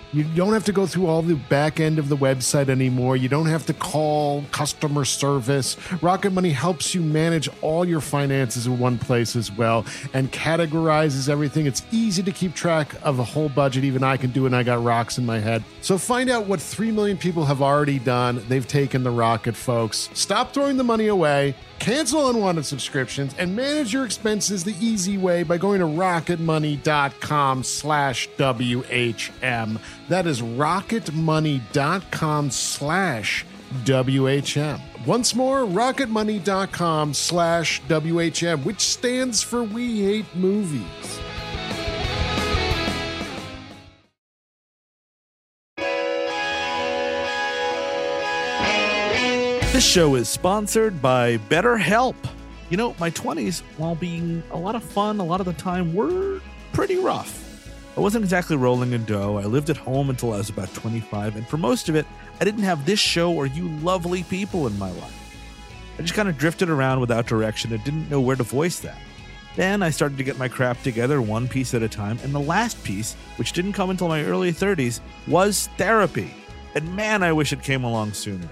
You don't have to go through all the back end of the website anymore. You don't have to call customer service. Rocket Money helps you manage all your finances in one place as well and categorizes everything. It's easy to keep track of a whole budget. Even I can do it, and I got rocks in my head. So find out what 3 million people have already done. They've taken the rocket, folks. Stop throwing the money away. Cancel unwanted subscriptions and manage your expenses the easy way by going to rocketmoney.com slash WHM. That is rocketmoney.com slash WHM. Once more, rocketmoney.com slash WHM, which stands for We Hate Movies. This show is sponsored by BetterHelp. You know, my 20s, while being a lot of fun a lot of the time, were pretty rough. I wasn't exactly rolling in dough. I lived at home until I was about 25, and for most of it, I didn't have this show or you lovely people in my life. I just kind of drifted around without direction and didn't know where to voice that. Then I started to get my crap together one piece at a time, and the last piece, which didn't come until my early 30s, was therapy. And man, I wish it came along sooner.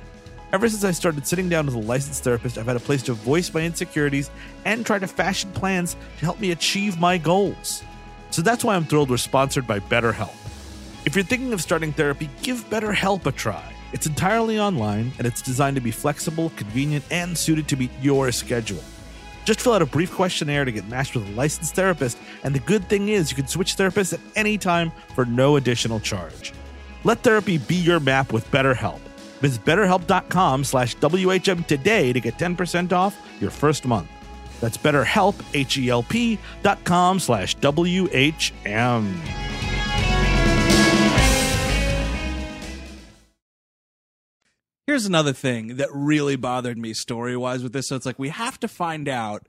Ever since I started sitting down with a licensed therapist, I've had a place to voice my insecurities and try to fashion plans to help me achieve my goals. So that's why I'm thrilled we're sponsored by BetterHelp. If you're thinking of starting therapy, give BetterHelp a try. It's entirely online and it's designed to be flexible, convenient, and suited to meet your schedule. Just fill out a brief questionnaire to get matched with a licensed therapist, and the good thing is you can switch therapists at any time for no additional charge. Let therapy be your map with BetterHelp. Visit betterhelp.com slash WHM today to get 10% off your first month. That's betterhelp, H-E-L-P dot com slash W-H-M. Here's another thing that really bothered me story wise with this. So it's like we have to find out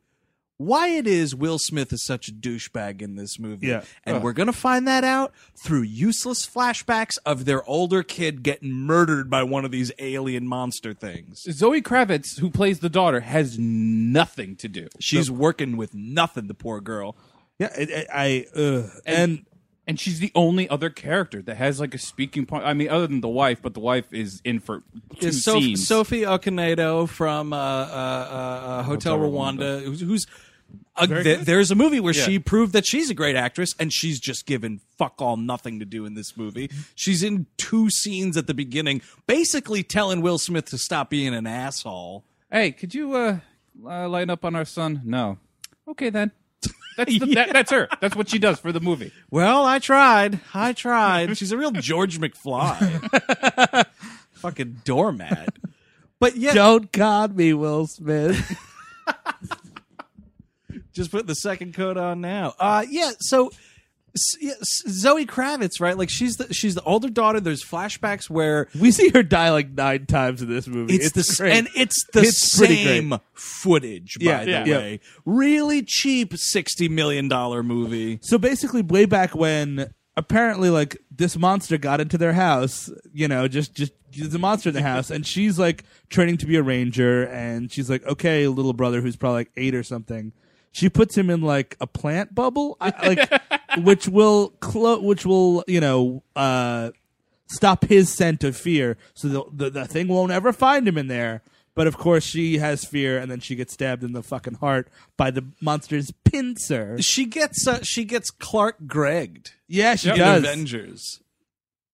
why it is Will Smith is such a douchebag in this movie. Yeah. And we're going to find that out through useless flashbacks of their older kid getting murdered by one of these alien monster things. Zoe Kravitz, who plays the daughter, has nothing to do. She's working with nothing, the poor girl. Yeah, it, it, I uh, and and she's the only other character that has like a speaking point. I mean, other than the wife, but the wife is in for two Is Soph- scenes. Sophie Okonedo from uh, uh, uh, uh, Hotel, Hotel Rwanda, who's, who's uh, th- there's a movie where Yeah. she proved that she's a great actress, and she's just given fuck all nothing to do in this movie. She's in two scenes at the beginning, basically telling Will Smith to stop being an asshole. hey, could you uh, uh, lighten up on our son? No. Okay then. That's the, that, that's her. That's what she does for the movie. Well, I tried. I tried. She's a real George McFly. Fucking doormat. But yeah, don't con me, Will Smith. just put the second coat on now. Uh, yeah. So S- yeah, S- Zoe Kravitz, right? Like she's the she's the older daughter. There's flashbacks where we see her die like nine times in this movie. it's, the s- great. and it's the It's same footage. By Yeah, the yeah. way, really cheap sixty million dollar movie. So basically, way back when apparently like this monster got into their house, you know, just just there's a monster in the house, and she's like training to be a ranger, and she's like, okay, little brother who's probably like eight or something. She puts him in like a plant bubble, I, like which will clo- which will you know uh stop his scent of fear, so the, the the thing won't ever find him in there. But of course, she has fear, and then she gets stabbed in the fucking heart by the monster's pincer. She gets uh, she gets Clark Gregged Yeah, she in does. Avengers.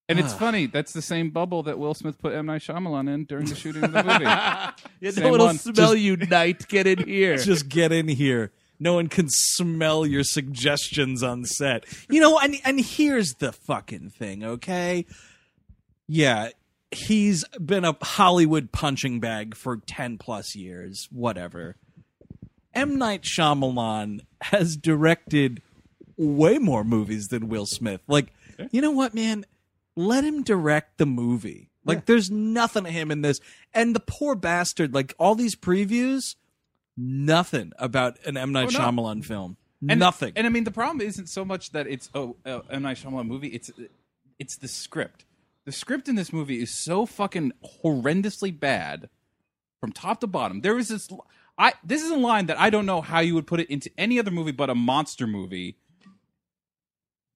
And it's funny. That's the same bubble that Will Smith put M Night Shyamalan in during the shooting of the movie. Yeah, Same no, it'll one. smell you, night. Get in here. Just get in here. No one can smell your suggestions on set. You know, and and here's the fucking thing, okay? Yeah, he's been a Hollywood punching bag for 10 plus years, whatever. M Night Shyamalan has directed way more movies than Will Smith. Like, you know what, man? Let him direct the movie. Like, there's nothing of him in this. And the poor bastard, like, all these previews, nothing about an M. Night Oh, no. Shyamalan film. And, nothing. And I mean, the problem isn't so much that it's oh, uh, M Night Shyamalan movie. It's it's the script. The script in this movie is so fucking horrendously bad from top to bottom. There is this. I this is a line that I don't know how you would put it into any other movie but a monster movie.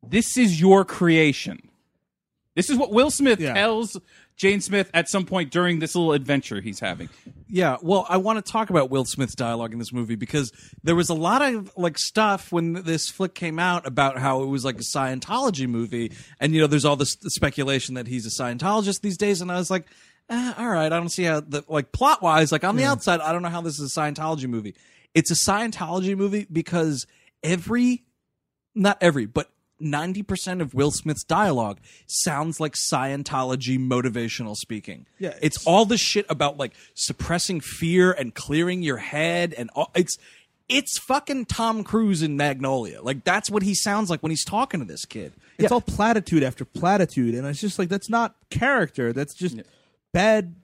This is your creation. This is what Will Smith Yeah. tells Jaden Smith at some point during this little adventure he's having. Yeah, well, I want to talk about Will Smith's dialogue in this movie because there was a lot of like stuff when this flick came out about how it was like a Scientology movie, and you know, there's all this speculation that he's a Scientologist these days, and I was like, eh, all right, I don't see how the like plot wise, like on the outside, I don't know how this is a Scientology movie. It's a Scientology movie because every, not every, but 90% of Will Smith's dialogue sounds like Scientology motivational speaking. Yeah, It's all the shit about like suppressing fear and clearing your head and all, it's it's fucking Tom Cruise in Magnolia. Like that's what he sounds like when he's talking to this kid. It's all platitude after platitude, and it's just like that's not character. That's just bad.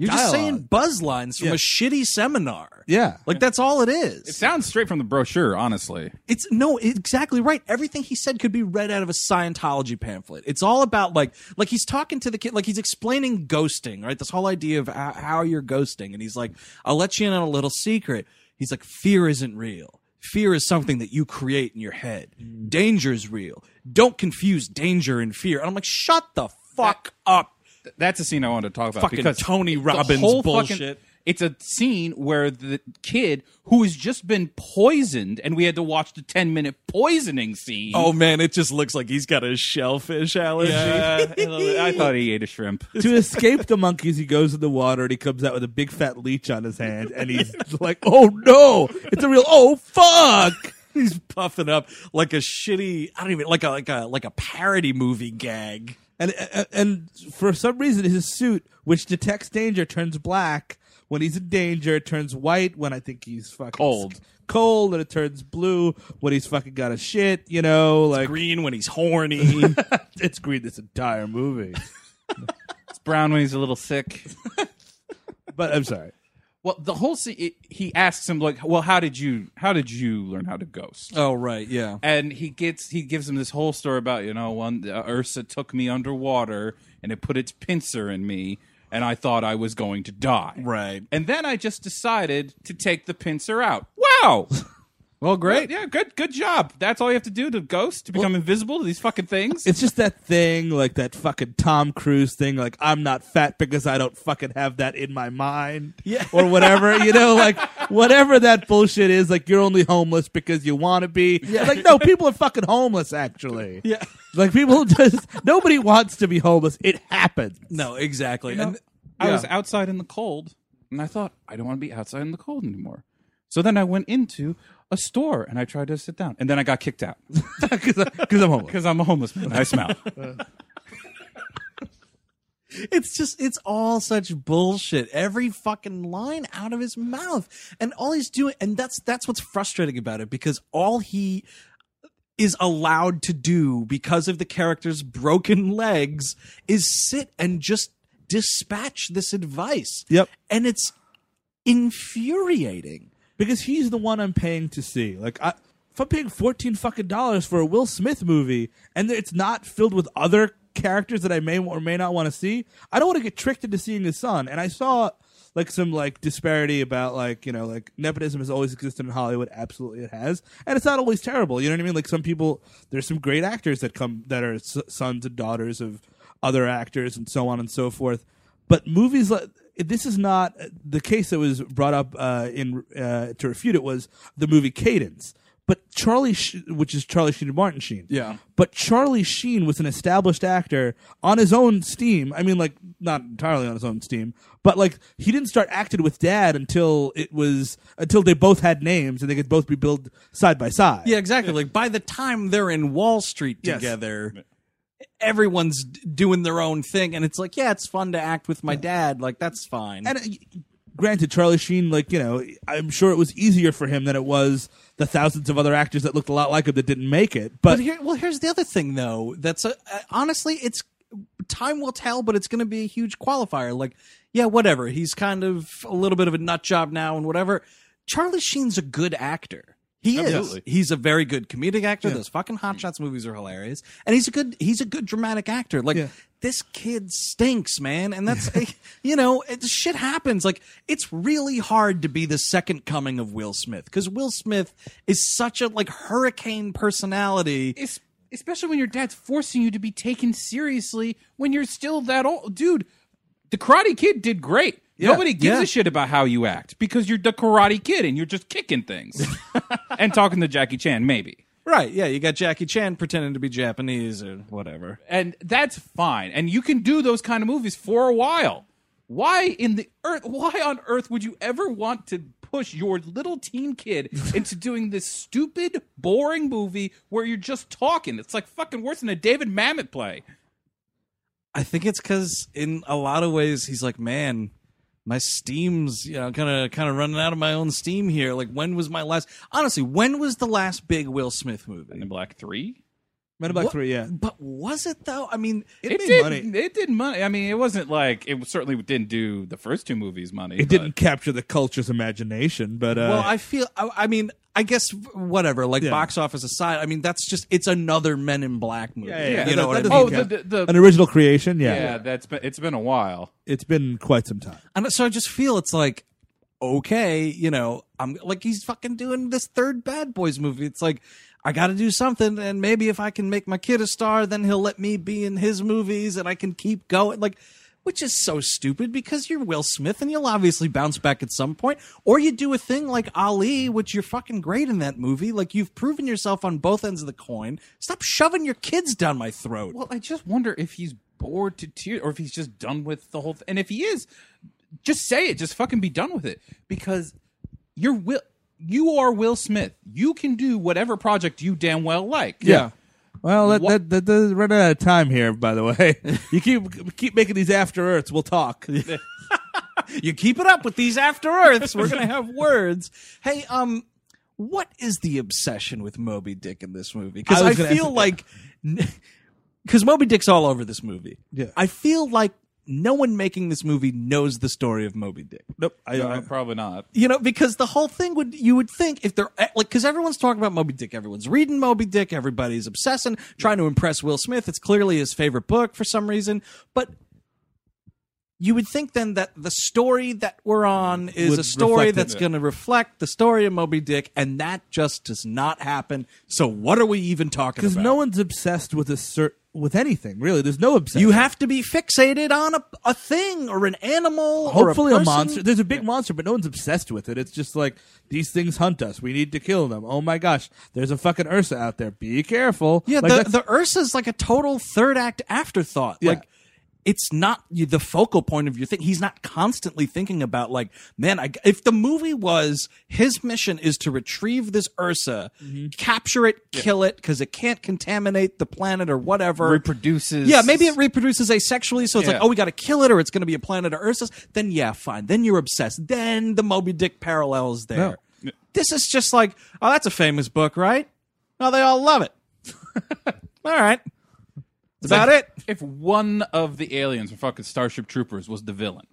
You're just saying buzz lines from Yeah. a shitty seminar. Yeah. Like that's all it is. It sounds straight from the brochure, honestly. It's no, exactly right. Everything he said could be read out of a Scientology pamphlet. It's all about like, like he's talking to the kid, like he's explaining ghosting, right? This whole idea of how, how you're ghosting, and he's like, "I'll let you in on a little secret." He's like, "Fear isn't real. Fear is something that you create in your head. Danger is real. Don't confuse danger and fear." And I'm like, "Shut the fuck up." That's a scene I wanted to talk about Fucking because Tony the Robbins whole bullshit. Fucking, it's a scene where the kid who has just been poisoned, and we had to watch the ten minute poisoning scene. Oh man, it just looks like he's got a shellfish allergy. yeah, I thought he ate a shrimp. to escape the monkeys, he goes in the water and he comes out with a big fat leech on his hand, and he's like, "Oh no, it's a real oh fuck." he's puffing up like a shitty I don't even like a like a like a parody movie gag. And and for some reason, his suit, which detects danger, turns black when he's in danger. It turns white when I think he's fucking Cold. Cold, and it turns blue when he's fucking got a shit. You know, like Green when he's horny. it's green this entire movie. It's brown when he's a little sick. But I'm sorry. Well, the whole scene, it, he asks him like, "Well, how did you how did you learn how to ghost?" Oh right, yeah. and he gets he gives him this whole story about you know one uh, Ursa took me underwater and it put its pincer in me and I thought I was going to die. Right. And then I just decided to take the pincer out. Wow. Well, great. yeah, good good job. That's all you have to do to ghost to become invisible to these fucking things. It's just that thing, like that fucking Tom Cruise thing, like I'm not fat because I don't fucking have that in my mind, Yeah. or whatever. You know, like whatever that bullshit is. Like you're only homeless because you want to be. Like no, people are fucking homeless. Actually, Yeah. Like people just nobody wants to be homeless. It happens. No, exactly. You know, and I yeah. was outside in the cold, and I thought I don't want to be outside in the cold anymore. So then I went into a store and I tried to sit down, and then I got kicked out Because I'm homeless. because I'm a homeless man. I smell. it's just it's all such bullshit every fucking line out of his mouth and all he's doing and that's that's what's frustrating about it because all he is allowed to do because of the character's broken legs is sit and just dispatch this advice Yep. and it's infuriating because he's the one I'm paying to see. Like, I, if I'm paying fourteen fucking dollars for a Will Smith movie and it's not filled with other characters that I may or may not want to see, I don't want to get tricked into seeing his son. And I saw like some like disparity about like you know like nepotism has always existed in Hollywood. Absolutely, it has, and it's not always terrible. You know what I mean? Like some people, there's some great actors that come that are sons and daughters of other actors and so on and so forth. But movies like this is not the case that was brought up uh, in uh, to refute it was the movie Cadence. But Charlie, Sh- which is Charlie Sheen and Martin Sheen. Yeah. But Charlie Sheen was an established actor on his own steam. I mean, like not entirely on his own steam, but like he didn't start acting with Dad until it was until they both had names and they could both be billed side by side. yeah exactly like by the time they're in wall street Yes. together everyone's doing their own thing and it's like yeah it's fun to act with my dad like that's fine And uh, granted, Charlie Sheen, like you know, I'm sure it was easier for him than it was the thousands of other actors that looked a lot like him that didn't make it. But, But here, well, here's the other thing, though. That's a, uh, honestly, it's time will tell, but it's going to be a huge qualifier. Like, yeah, whatever. He's kind of a little bit of a nut job now, and whatever. Charlie Sheen's a good actor. He Absolutely. is. He's a very good comedic actor. Those fucking Hot Shots movies are hilarious, and he's a good. He's a good dramatic actor. Like Yeah. this kid stinks, man, and that's you know, it, shit happens. Like it's really hard to be the second coming of Will Smith because Will Smith is such a like hurricane personality. Es- especially when your dad's forcing you to be taken seriously when you're still that old. Dude, the Karate Kid did great. Nobody gives yeah. a shit about how you act because you're the Karate Kid and you're just kicking things and talking to Jackie Chan, maybe. Right? Yeah, you got Jackie Chan pretending to be Japanese or whatever. And that's fine. And you can do those kind of movies for a while. Why in the earth? Why on earth would you ever want to push your little teen kid into doing this stupid, boring movie where you're just talking? It's like fucking worse than a David Mamet play. I think it's because in a lot of ways he's like, man, my steam's you know kind of kind of running out of my own steam here. Like, when was my last? Honestly, when was the last big Will Smith movie? Men in Black Three. Men in Black What- Three, yeah, But was it though? I mean, it, It made did. money. It did money. I mean, it wasn't like it certainly didn't do the first two movies money. It but- didn't capture the culture's imagination, but uh, well, I feel. I, I mean, I guess whatever. Like Yeah. box office aside, I mean, that's just it's another Men in Black movie. Yeah, yeah, yeah. You know That- what that I Oh, mean? doesn't the, the, the an original creation, yeah. yeah. That's been it's been a while. It's been quite some time. And so I just feel it's like, okay, you know, I'm like he's fucking doing this third Bad Boys movie. It's like I got to do something, and maybe if I can make my kid a star, then he'll let me be in his movies, and I can keep going. Like, which is so stupid because you're Will Smith, and you'll obviously bounce back at some point, or you do a thing like Ali, which you're fucking great in that movie. Like you've proven yourself on both ends of the coin. Stop shoving your kids down my throat. Well, I just wonder if he's bored to tears or if he's just done with the whole thing. And if he is, just say it. Just fucking be done with it because you're Will. You are Will Smith. You can do whatever project you damn well like. Yeah. Well, that, What- that, that, that run out of time here. By the way, you keep keep making these after Earths. We'll talk. you keep it up with these after earths we're gonna have words hey um what is the obsession with moby dick in this movie because I i, was gonna feel ask- like because moby dick's all over this movie Yeah. i feel like no one making this movie knows the story of Moby Dick. Nope. I, No, I, probably not. You know, because the whole thing would you would think if they're eh, like because everyone's talking about Moby Dick, everyone's reading Moby Dick, everybody's obsessing, trying to impress Will Smith. It's clearly his favorite book for some reason, but you would think then that the story that we're on is Would a story that's going to reflect the story of Moby Dick, and that just does not happen. So what are we even talking about? because no one's obsessed with a cert with anything really. There's no obsession. you have to be fixated on a, a thing or an animal, hopefully or a, a, monster. There's a big monster, but no one's obsessed with it. It's just like these things hunt us. We need to kill them. Oh my gosh, there's a fucking Ursa out there. Be careful. Yeah, Like, the, the Ursa's like a total third act afterthought. Yeah. Like it's not the focal point of your thing. He's not constantly thinking about like, man, I, if the movie was his mission is to retrieve this Ursa, Mm-hmm. capture it, kill it because it can't contaminate the planet or whatever. Reproduces. yeah, maybe it reproduces asexually, so it's like, oh, we got to kill it, or it's going to be a planet of Ursas. Then yeah, fine. Then you're obsessed. Then the Moby Dick parallels there. This is just like, oh, that's a famous book, right? Oh, they all love it. all right, that's about it. If one of the aliens from fucking Starship Troopers was the villain,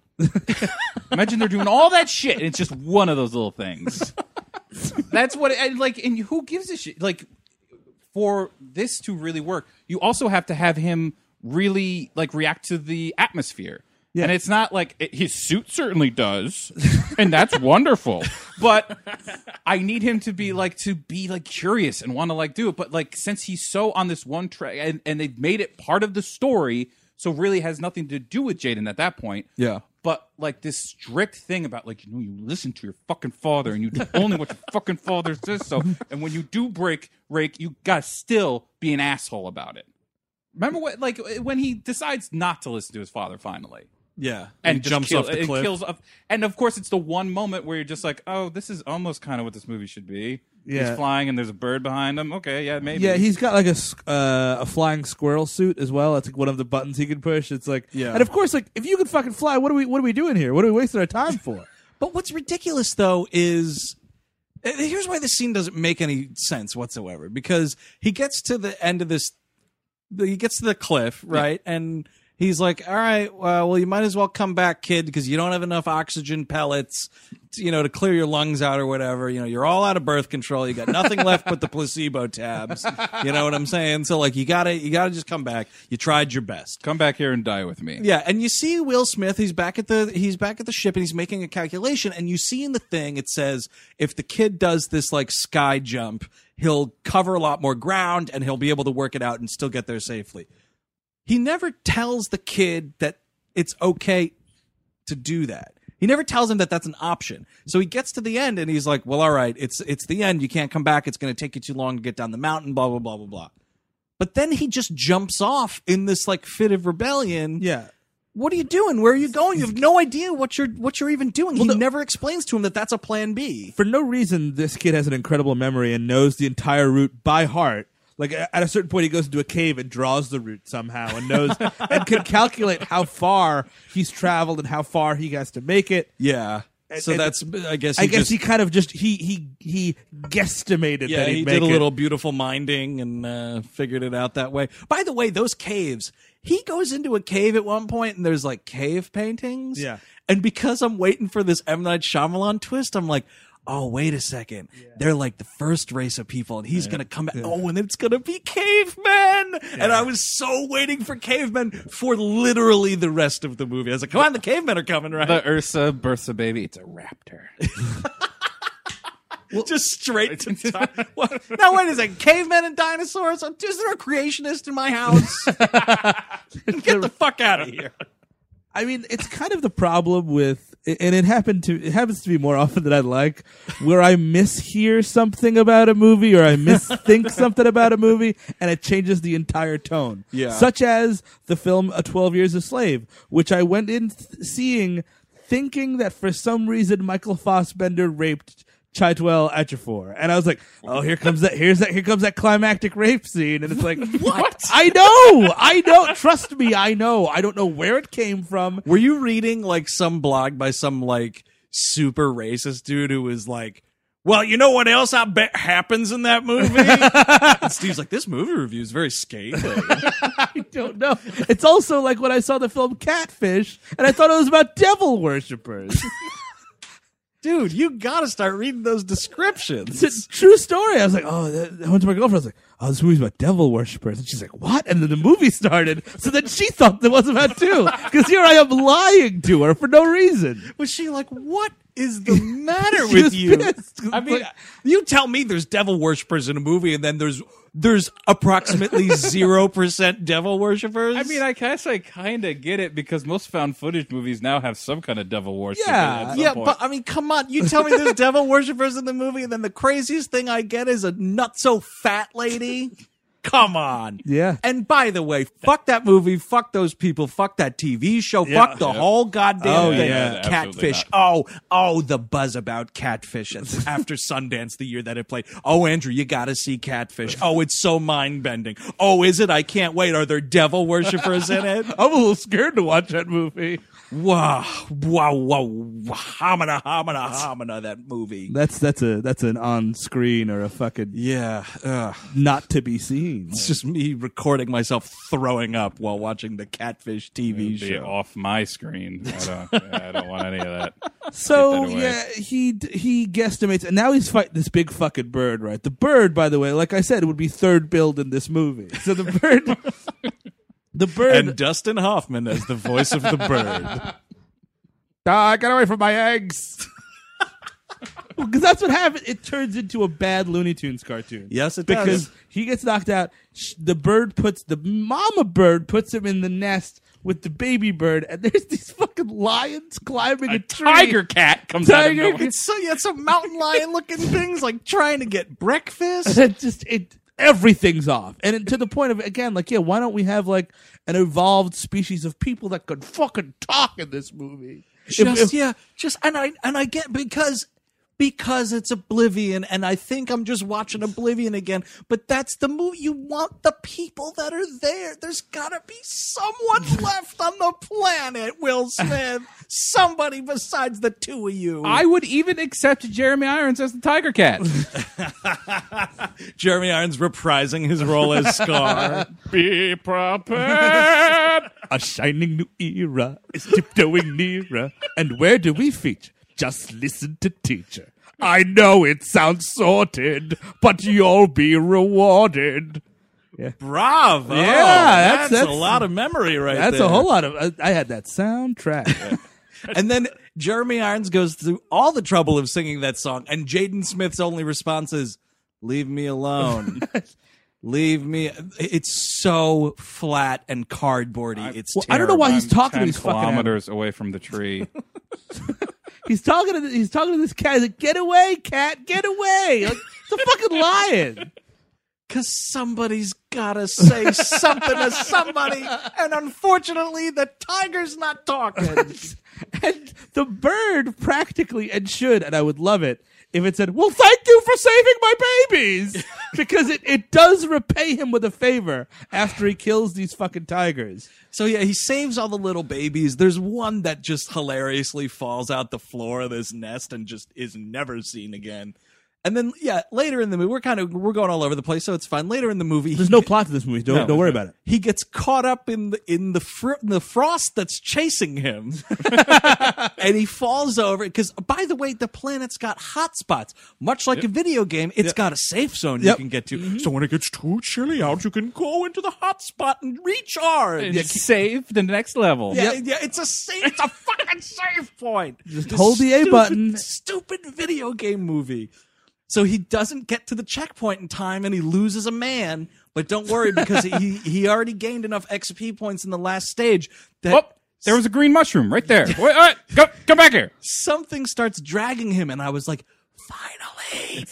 imagine they're doing all that shit, and it's just one of those little things. That's what, it, and like, and who gives a shit? Like, for this to really work, you also have to have him really like react to the atmosphere. And it's not like it, his suit certainly does, and that's wonderful. But I need him to be like to be like curious and want to like do it. But like since he's so on this one track, and, and they've made it part of the story, so really has nothing to do with Jaden at that point. Yeah. But like this strict thing about like you know you listen to your fucking father and you do only what your fucking father says so, and when you do break rake, you gotta still be an asshole about it. Remember what like when he decides not to listen to his father finally Yeah, and just jumps kill- off the and cliff. kills off- and of course it's the one moment where you're just like, oh, this is almost kind of what this movie should be. Yeah. He's flying and there's a bird behind him. Okay, yeah, maybe. yeah, he's got like a uh, a flying squirrel suit as well. That's like one of the buttons he can push. It's like Yeah. and of course, like if you could fucking fly, what are we what are we doing here? What are we wasting our time for? But what's ridiculous though is uh, here's why this scene doesn't make any sense whatsoever because he gets to the end of this he gets to the cliff, right? And he's like, "All right, well, well you might as well come back, kid, because you don't have enough oxygen pellets, to, you know, to clear your lungs out or whatever. You know, you're all out of birth control. You got nothing left but the placebo tabs. You know what I'm saying? So like you got to you got to just come back. You tried your best." come back here and die with me. Yeah, and you see Will Smith. He's back at the he's back at the ship, and he's making a calculation. And you see in the thing it says if the kid does this like sky jump, he'll cover a lot more ground, and he'll be able to work it out and still get there safely. He never tells the kid that it's okay to do that. He never tells him that that's an option. So he gets to the end, and he's like, "Well, all right, it's it's the end. You can't come back. It's going to take you too long to get down the mountain. Blah blah blah blah blah." But then he just jumps off in this like fit of rebellion Yeah. what are you doing? Where are you going? You have no idea what you're what you're even doing. he no- never explains to him that that's a plan B. For no reason, this kid has an incredible memory and knows the entire route by heart. Like at a certain point, he goes into a cave and draws the route somehow, and knows and can calculate how far he's traveled and how far he has to make it. Yeah. So and- that's I guess he I guess just, he kind of just he he he guesstimated yeah that he'd he did a it. little beautiful minding and uh, figured it out that way. By the way, those caves. He goes into a cave at one point and there's like cave paintings. Yeah. And because I'm waiting for this M Night Shyamalan twist, I'm like. Oh wait a second! They're like the first race of people, and he's gonna come back. Oh, and it's gonna be cavemen. And I was so waiting for cavemen for literally the rest of the movie. I was like, "Come on, the cavemen are coming, right?" The Ursa births a baby. It's a raptor. well, just straight to time. What? Now wait a second, cavemen and dinosaurs? Is there a creationist in my house? Get the fuck out of here! I mean, it's kind of the problem with, and it happened to, it happens to be more often than I'd like, where I mishear something about a movie or I misthink something about a movie, and it changes the entire tone. Yeah. Such as the film A Twelve Years a Slave, which I went in th- seeing, thinking that for some reason Michael Fassbender raped. Chiwetel Ejiofor, and I was like, "Oh, here comes that! Here's that! Here comes that climactic rape scene!" And it's like, What? I know, I know. Trust me, I know. I don't know where it came from. Were you reading like some blog by some like super racist dude who was like, "Well, you know what else I bet happens in that movie?" and Steve's like, "This movie review is very scathing." I don't know. It's also like when I saw the film Catfish, and I thought it was about devil worshippers. Dude, you gotta start reading those descriptions. It's a true story. I was like, oh, that, I went to my girlfriend. I was like, oh, this movie's about devil worshippers. And she's like, what? And then the movie started. So then she thought it was about too. Because here I am lying to her for no reason. Was she like, what is the matter with you? pissed. I mean, you tell me there's devil worshippers in a movie and then there's there's approximately 0% devil worshippers. I mean, I guess I kind of get it because most found footage movies now have some kind of devil worship. Yeah. yeah, point. but I mean, come on. You tell me there's devil worshippers in the movie, and then the craziest thing I get is a nut so fat lady. Come on. Yeah. And by the way, fuck that movie, fuck those people, fuck that TV show, Yeah. fuck the whole goddamn Oh, thing. yeah, Catfish. Oh, oh, the buzz about Catfish after Sundance the year that it played. Oh, Andrew, you got to see Catfish. Oh, it's so mind bending. Oh, is it? I can't wait. Are there devil worshippers in it? I'm a little scared to watch that movie. Wow, wow, wow, homina, homina, homina, that movie. That's that's a that's an on screen or a fucking Yeah, ugh. not to be seen. it's just me recording myself throwing up while watching the Catfish TV Be show. off my screen. I don't, I don't want any of that. So that yeah, he he guesstimates, and now he's fighting this big fucking bird. Right, the bird, by the way, like I said, it would be third build in this movie. So the bird, the bird, And Dustin Hoffman as the voice of the bird. ah, get away from my eggs. Because that's what happens. It turns into a bad Looney Tunes cartoon. Yes, it because does. Because he gets knocked out. sh- The bird puts the mama bird puts him in the nest with the baby bird, and there's these fucking lions climbing a, A tree. tiger cat comes out of Tiger nowhere. It's so yeah, it's some mountain lion looking things like trying to get breakfast. it just it everything's off. And to the point of again like yeah why don't we have like an evolved species of people that could fucking talk in this movie? If- just if- yeah, just and I and I get because because it's Oblivion, and I think I'm just watching Oblivion again. But that's the movie. You want the people that are there. There's gotta be someone left on the planet. Will Smith, somebody besides the two of you. I would even accept Jeremy Irons as the tiger cat. Jeremy Irons reprising his role as Scar. Be prepared. a shining new era is tiptoeing nearer and where do we feature just listen to teacher i know it sounds sorted but you'll be rewarded Bravo! Yeah, that's, that's- that's- a lot of memory right that's there. a whole lot of I, I had that soundtrack And then Jeremy Irons goes through all the trouble of singing that song, and Jaden Smith's only response is, "Leave me alone." Leave me. It's so flat and cardboardy. It's Well, I don't know why terrible. he's talking to 10 these fucking kilometers away from the tree. He's talking to he's talking to this cat. He's like, "Get away, cat! Get away!" Like it's a fucking lion. Cause somebody's gotta say something to somebody, and unfortunately, the tiger's not talking. And the bird practically and should, and I would love it if it said, "Well, thank you for saving my babies," because it it does repay him with a favor after he kills these fucking tigers. So yeah, he saves all the little babies. There's one that just hilariously falls out the floor of this nest and just is never seen again. And then yeah, later in the movie, we're kind of we're going all over the place, so it's fine. Later in the movie, There's he no get- plot to this movie. Don't No, don't worry about it. He gets caught up in the in the fr- in the frost that's chasing him, and he falls over. Because by the way, the planet's got hot spots, much like a video game. It's got a safe zone you can get to. Mm-hmm. So when it gets too chilly out, you can go into the hot spot and recharge. and save the next level. Yeah, yeah, it's a save. It's a fucking save point. Just This hold the A button. Stupid video game movie. So he doesn't get to the checkpoint in time, and he loses a man. But don't worry because he he already gained enough XP points in the last stage that Oh, there was a green mushroom right there. Wait, all right, go, come back here. something starts dragging him, and I was like, finally,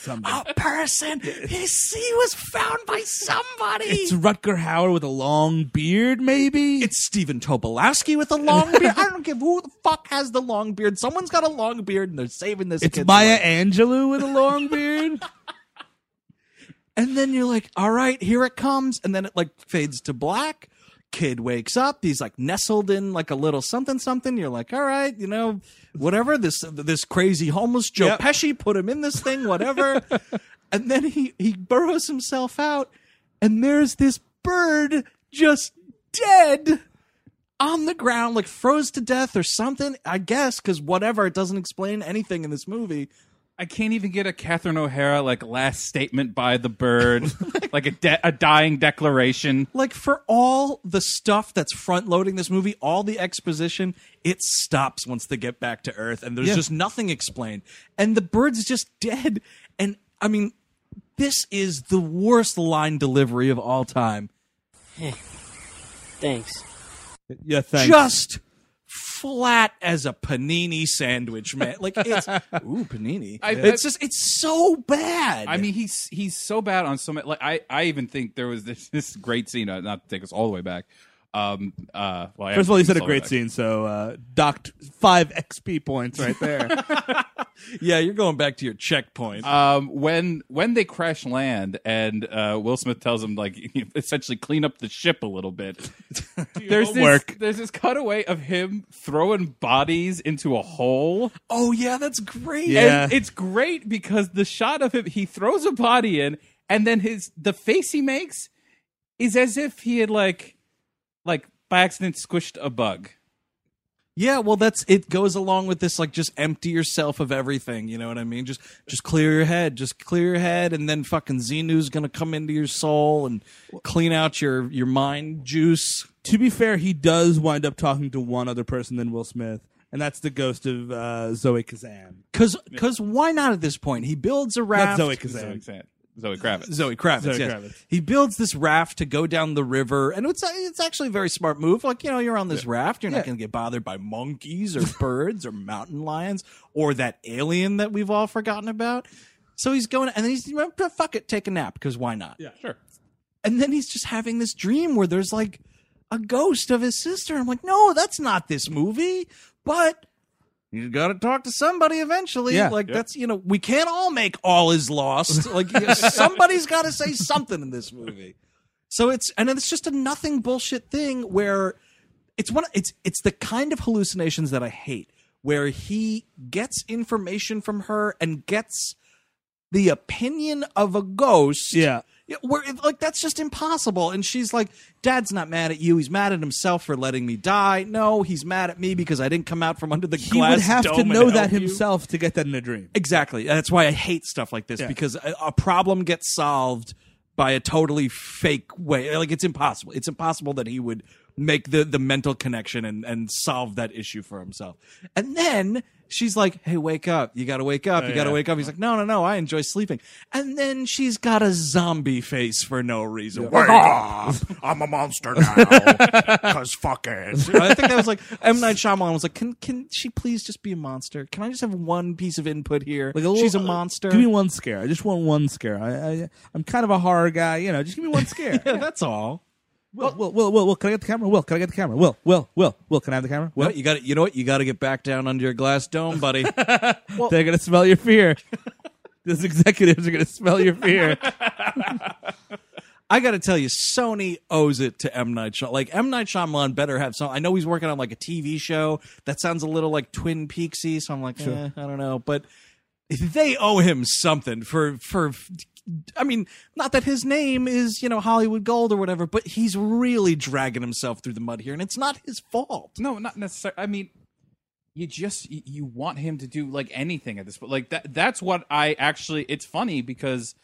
a person. He's, he was found by somebody. It's Rutger Hauer with a long beard, maybe. It's Stephen Tobolowsky with a long beard. I don't give who the fuck has the long beard. Someone's got a long beard and they're saving this. it's Maya life. Angelou with a long beard. And then you're like, all right, here it comes. And then it like fades to black. Kid wakes up. He's like nestled in like a little something something. You're like, all right, you know, whatever. This this crazy homeless Joe Yep. Pesci put him in this thing, whatever. and then he he burrows himself out, and there's this bird just dead on the ground, like froze to death or something. I guess because whatever, it doesn't explain anything in this movie. I can't even get a Catherine O'Hara like last statement by the bird, like a de- a dying declaration. Like for all the stuff that's front loading this movie, all the exposition, it stops once they get back to Earth, and there's Yeah. just nothing explained, and the bird's just dead. And I mean, this is the worst line delivery of all time. Eh. Thanks. Yeah, thanks. Just flat as a panini sandwich, man. Like it's ooh panini. I- it's just it's so bad. I mean, he's he's so bad on so many. Like I, I even think there was this this great scene. Uh, not to take us all the way back. Um. Uh. Well, I First of all, you am said a taking us all the way great back. scene, so uh, docked five XP points right there. yeah, you're going back to your checkpoint. Um, when when they crash land and uh, Will Smith tells him like essentially clean up the ship a little bit. there's this homework. there's this cutaway of him throwing bodies into a hole. oh yeah, that's great. Yeah. And it's great because the shot of him he throws a body in and then his the face he makes is as if he had like like by accident squished a bug. Yeah, well, that's it. Goes along with this, like just empty yourself of everything. You know what I mean? Just, just clear your head. Just clear your head, and then fucking Xenu's gonna come into your soul and clean out your your mind juice. to be fair, he does wind up talking to one other person than Will Smith, and that's the ghost of uh, Zoe Kazan. Cause, cause why not at this point? He builds a raft. Not Zoe Zoe, Kazan. Zoe Kravitz. Zoe Kravitz, Zoe yes. Kravitz. He builds this raft to go down the river, and it's it's actually a very smart move. Like you know, you're on this raft, you're not going to get bothered by monkeys or birds or mountain lions or that alien that we've all forgotten about. So he's going, and then he's fuck it, take a nap because why not? Yeah. Sure. And then he's just having this dream where there's like a ghost of his sister. I'm like, no, that's not this movie, but. You got to talk to somebody eventually. Yeah. like that's you know we can't all make all is lost. Like somebody's got to say something in this movie. So it's and it's just a nothing bullshit thing where it's one it's it's the kind of hallucinations that I hate where he gets information from her and gets the opinion of a ghost. Yeah. Yeah, where like that's just impossible. And she's like, "Dad's not mad at you. He's mad at himself for letting me die. No, he's mad at me because I didn't come out from under the glass. He glass would have dome to and know that help you." himself to get that in a dream. Exactly. That's why I hate stuff like this Yeah. because a, a problem gets solved by a totally fake way. Like it's impossible. It's impossible that he would make the the mental connection and and solve that issue for himself. And then she's like, "Hey, wake up! You got to wake up! You got to yeah. wake up!" He's like, "No, no, no! I enjoy sleeping." And then she's got a zombie face for no reason. Wake up! I'm a monster now. Cause fuck it. I think that was like M Night Shyamalan was like, "Can can she please just be a monster? Can I just have one piece of input here? Like a little, she's a uh, monster. Give me one scare. I just want one scare. I, I I'm kind of a horror guy. You know, just give me one scare. yeah, that's all." Will, Will, Will, Will, Will, can I get the camera? Will, can I get the camera? Will, Will, Will, Will, can I have the camera? Will, Well, you got You know what? You got to get back down under your glass dome, buddy. they're gonna smell your fear. Those executives are gonna smell your fear. I got to tell you, Sony owes it to M Night Shyamalan. Like M Night Shyamalan better have some. I know he's working on like a TV show that sounds a little like Twin Peaksy, so I'm like, eh, I don't know, but they owe him something for for. I mean, not that his name is you know Hollywood Gold or whatever, but he's really dragging himself through the mud here, and it's not his fault. No, not necessarily. I mean, you just you, want him to do like anything at this point. Like that. That's what I actually. It's funny because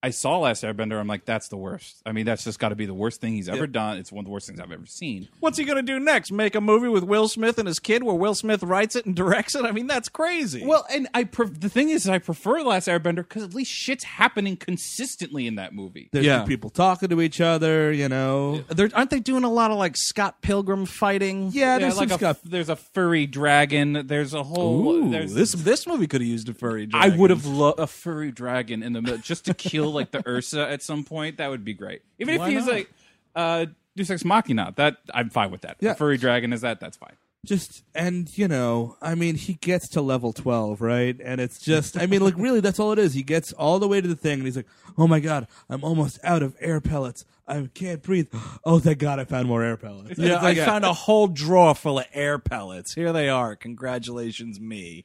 I saw Last Airbender. I'm like, that's the worst. I mean, that's just got to be the worst thing he's ever done. It's one of the worst things I've ever seen. What's he gonna do next? Make a movie with Will Smith and his kid, where Will Smith writes it and directs it? I mean, that's crazy. Well, and I pref- the thing is, I prefer Last Airbender because at least shit's happening consistently in that movie. There's Yeah. people talking to each other. You know. They're, aren't they doing a lot of like Scott Pilgrim fighting? Yeah, Yeah, there's like some a, stuff. there's a furry dragon. There's a whole. Ooh, there's this this movie could have used a furry. I would have loved a furry dragon in the middle just to kill like the Ursa at some point. That would be great. Even if Why he was not? like uh Deus Ex Machina, that I'm fine with that. Yeah. A furry dragon is that? That's fine. just and you know i mean he gets to level 12 right and it's just i mean like really that's all it is he gets all the way to the thing and he's like oh my god i'm almost out of air pellets i can't breathe oh thank god i found more air pellets Yeah, It's like I a- found a whole drawer full of air pellets. Here they are. Congratulations, me.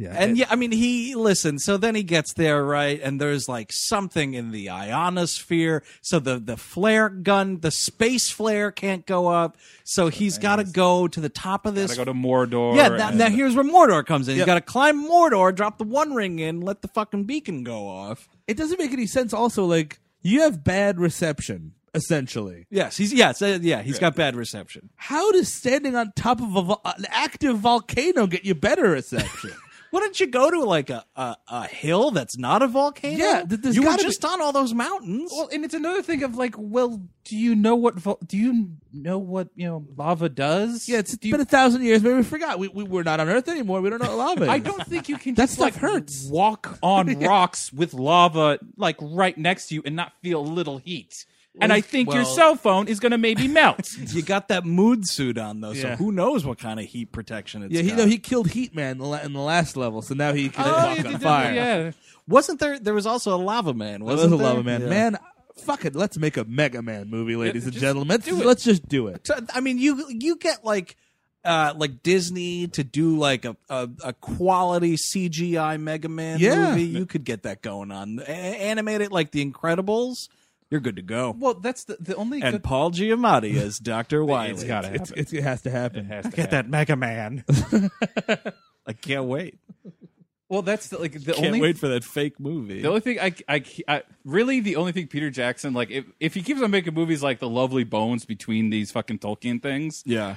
Yeah. And yeah, I mean, he listen. So then he gets there, right? And there's like something in the ionosphere. So the the flare gun, the space flare can't go up. So he's got to go to the top of this. Gotta go to Mordor. yeah, now, and- now here's where Mordor comes in. He's Yep. got to climb Mordor, drop the One Ring in, let the fucking beacon go off. it doesn't make any sense. Also, like you have bad reception, essentially. Yes, he's yes, uh, yeah, he's got bad reception. How does standing on top of a, vo- an active volcano get you better reception? Why don't you go to like a, a, a hill that's not a volcano? Yeah, th- you were just on all those mountains. Well, and it's another thing of like, well, do you know what? Vo- do you know what you know lava does? yeah, it's Do you- been a thousand years. Maybe we forgot. We, we we're not on Earth anymore. We don't know what lava. I don't think you can. That just, stuff like, hurts. Walk on rocks with lava like right next to you and not feel a little heat. And I think your well- cell phone is going to maybe melt. you got that mood suit on though, so Yeah. who knows what kind of heat protection it's Yeah, he got. no, he killed Heat Man in the, la- in the last level, so now he can Oh, walk yeah, on did- fire. Yeah. Wasn't there? There was also a lava man. That Wasn't was a there? lava man. Yeah. Man, fuck it. Let's make a Mega Man movie, ladies and gentlemen. Let's, do it. let's just do it. So, I mean, you you get like uh like Disney to do like a a, a quality CGI Mega Man Yeah. movie. You could get that going on. A- animate it like The Incredibles. You're good to go. Well, that's the the only and good. Paul Giamatti as Doctor Wily. It's gotta happen. it's, it has to happen. It has to Get happen. that Mega Man. I can't wait. Well, that's the, like the Can't only wait for that fake movie. The only thing I, I, I- really the only thing Peter Jackson like if if he keeps on making movies like the Lovely Bones between these fucking Tolkien things yeah.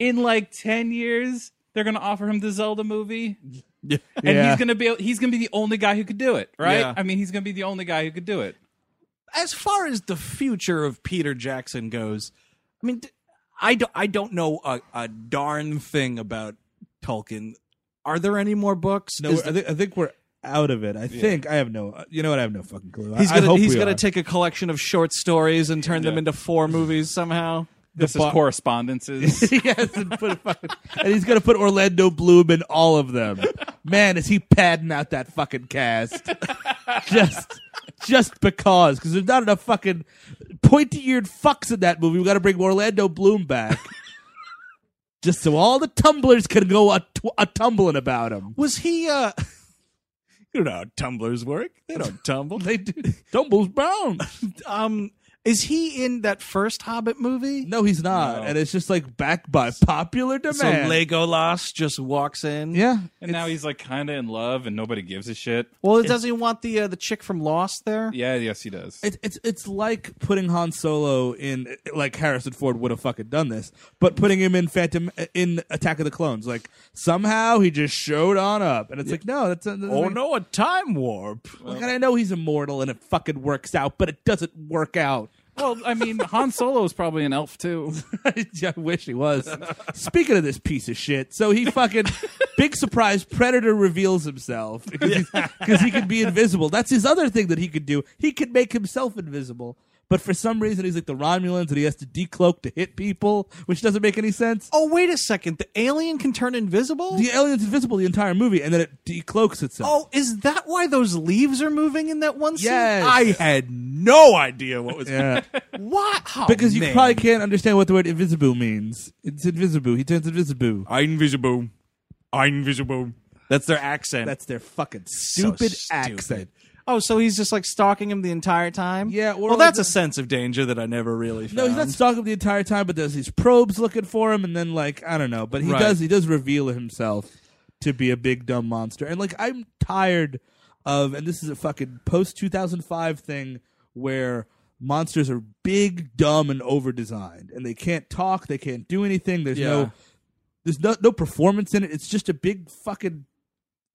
in like ten years they're gonna offer him the Zelda movie Yeah. and Yeah. he's gonna be he's gonna be the only guy who could do it right Yeah. I mean he's gonna be the only guy who could do it as far as the future of Peter Jackson goes, I mean, d- I don't, I don't know a, a darn thing about Tolkien. Are there any more books? No, Is I, think, I think we're out of it. I think I have no. Uh, you know what? I have no fucking clue. he's I, I gonna hope he's gonna take a collection of short stories and turn them into four movies somehow. this is bar- correspondences he has to put a fucking, and he's gonna put Orlando Bloom in all of them. Man, is he padding out that fucking cast? just, just because, because there's not enough fucking pointy-eared fucks in that movie. We got to bring Orlando Bloom back, just so all the tumblers can go a, tumbling about him. Was he? uh You know how tumblers work. They don't tumble. They do tumbles brown. um, is he in that first Hobbit movie? No, he's not, No. and it's just like backed by popular demand. So Legolas just walks in. yeah, and now he's like kind of in love and nobody gives a shit Well, doesn't he want the uh, the chick from Lost there? yeah yes he does It's it's it's like putting Han Solo in like Harrison Ford would have fucking done this, but putting him in Phantom in Attack of the Clones. Like somehow he just showed on up, and it's like no, that's a, Oh no, a time warp. Like, and I know he's immortal and it fucking works out, but it doesn't work out. Well I mean Han Solo is probably an elf too I wish he was. Speaking of this piece of shit, so he fucking big surprise Predator reveals himself because because he can be invisible. That's his other thing that he could do. He could make himself invisible. But for some reason, he's like the Romulans, and he has to decloak to hit people, which doesn't make any sense. Oh wait a second, the alien can turn invisible. The alien's invisible the entire movie, and then it decloaks itself. oh, is that why those leaves are moving in that one scene? Yes. I had no idea what was. yeah. What? Oh, because you man. probably can't understand what the word invisible means. It's invisible. He turns invisible. I invisible. I invisible. That's their accent. That's their fucking So stupid, stupid. accent. Oh, so he's just like stalking him the entire time? Yeah, or Well, like that's the- a sense of danger that I never really found. No, he's not stalking him the entire time, but there's these probes looking for him, and then like I don't know, but he Right. does he does reveal himself to be a big dumb monster, and like I'm tired of, and this is a fucking post 2005 thing where monsters are big, dumb, and over designed, and they can't talk, they can't do anything. There's Yeah. no there's no no performance in it. It's just a big fucking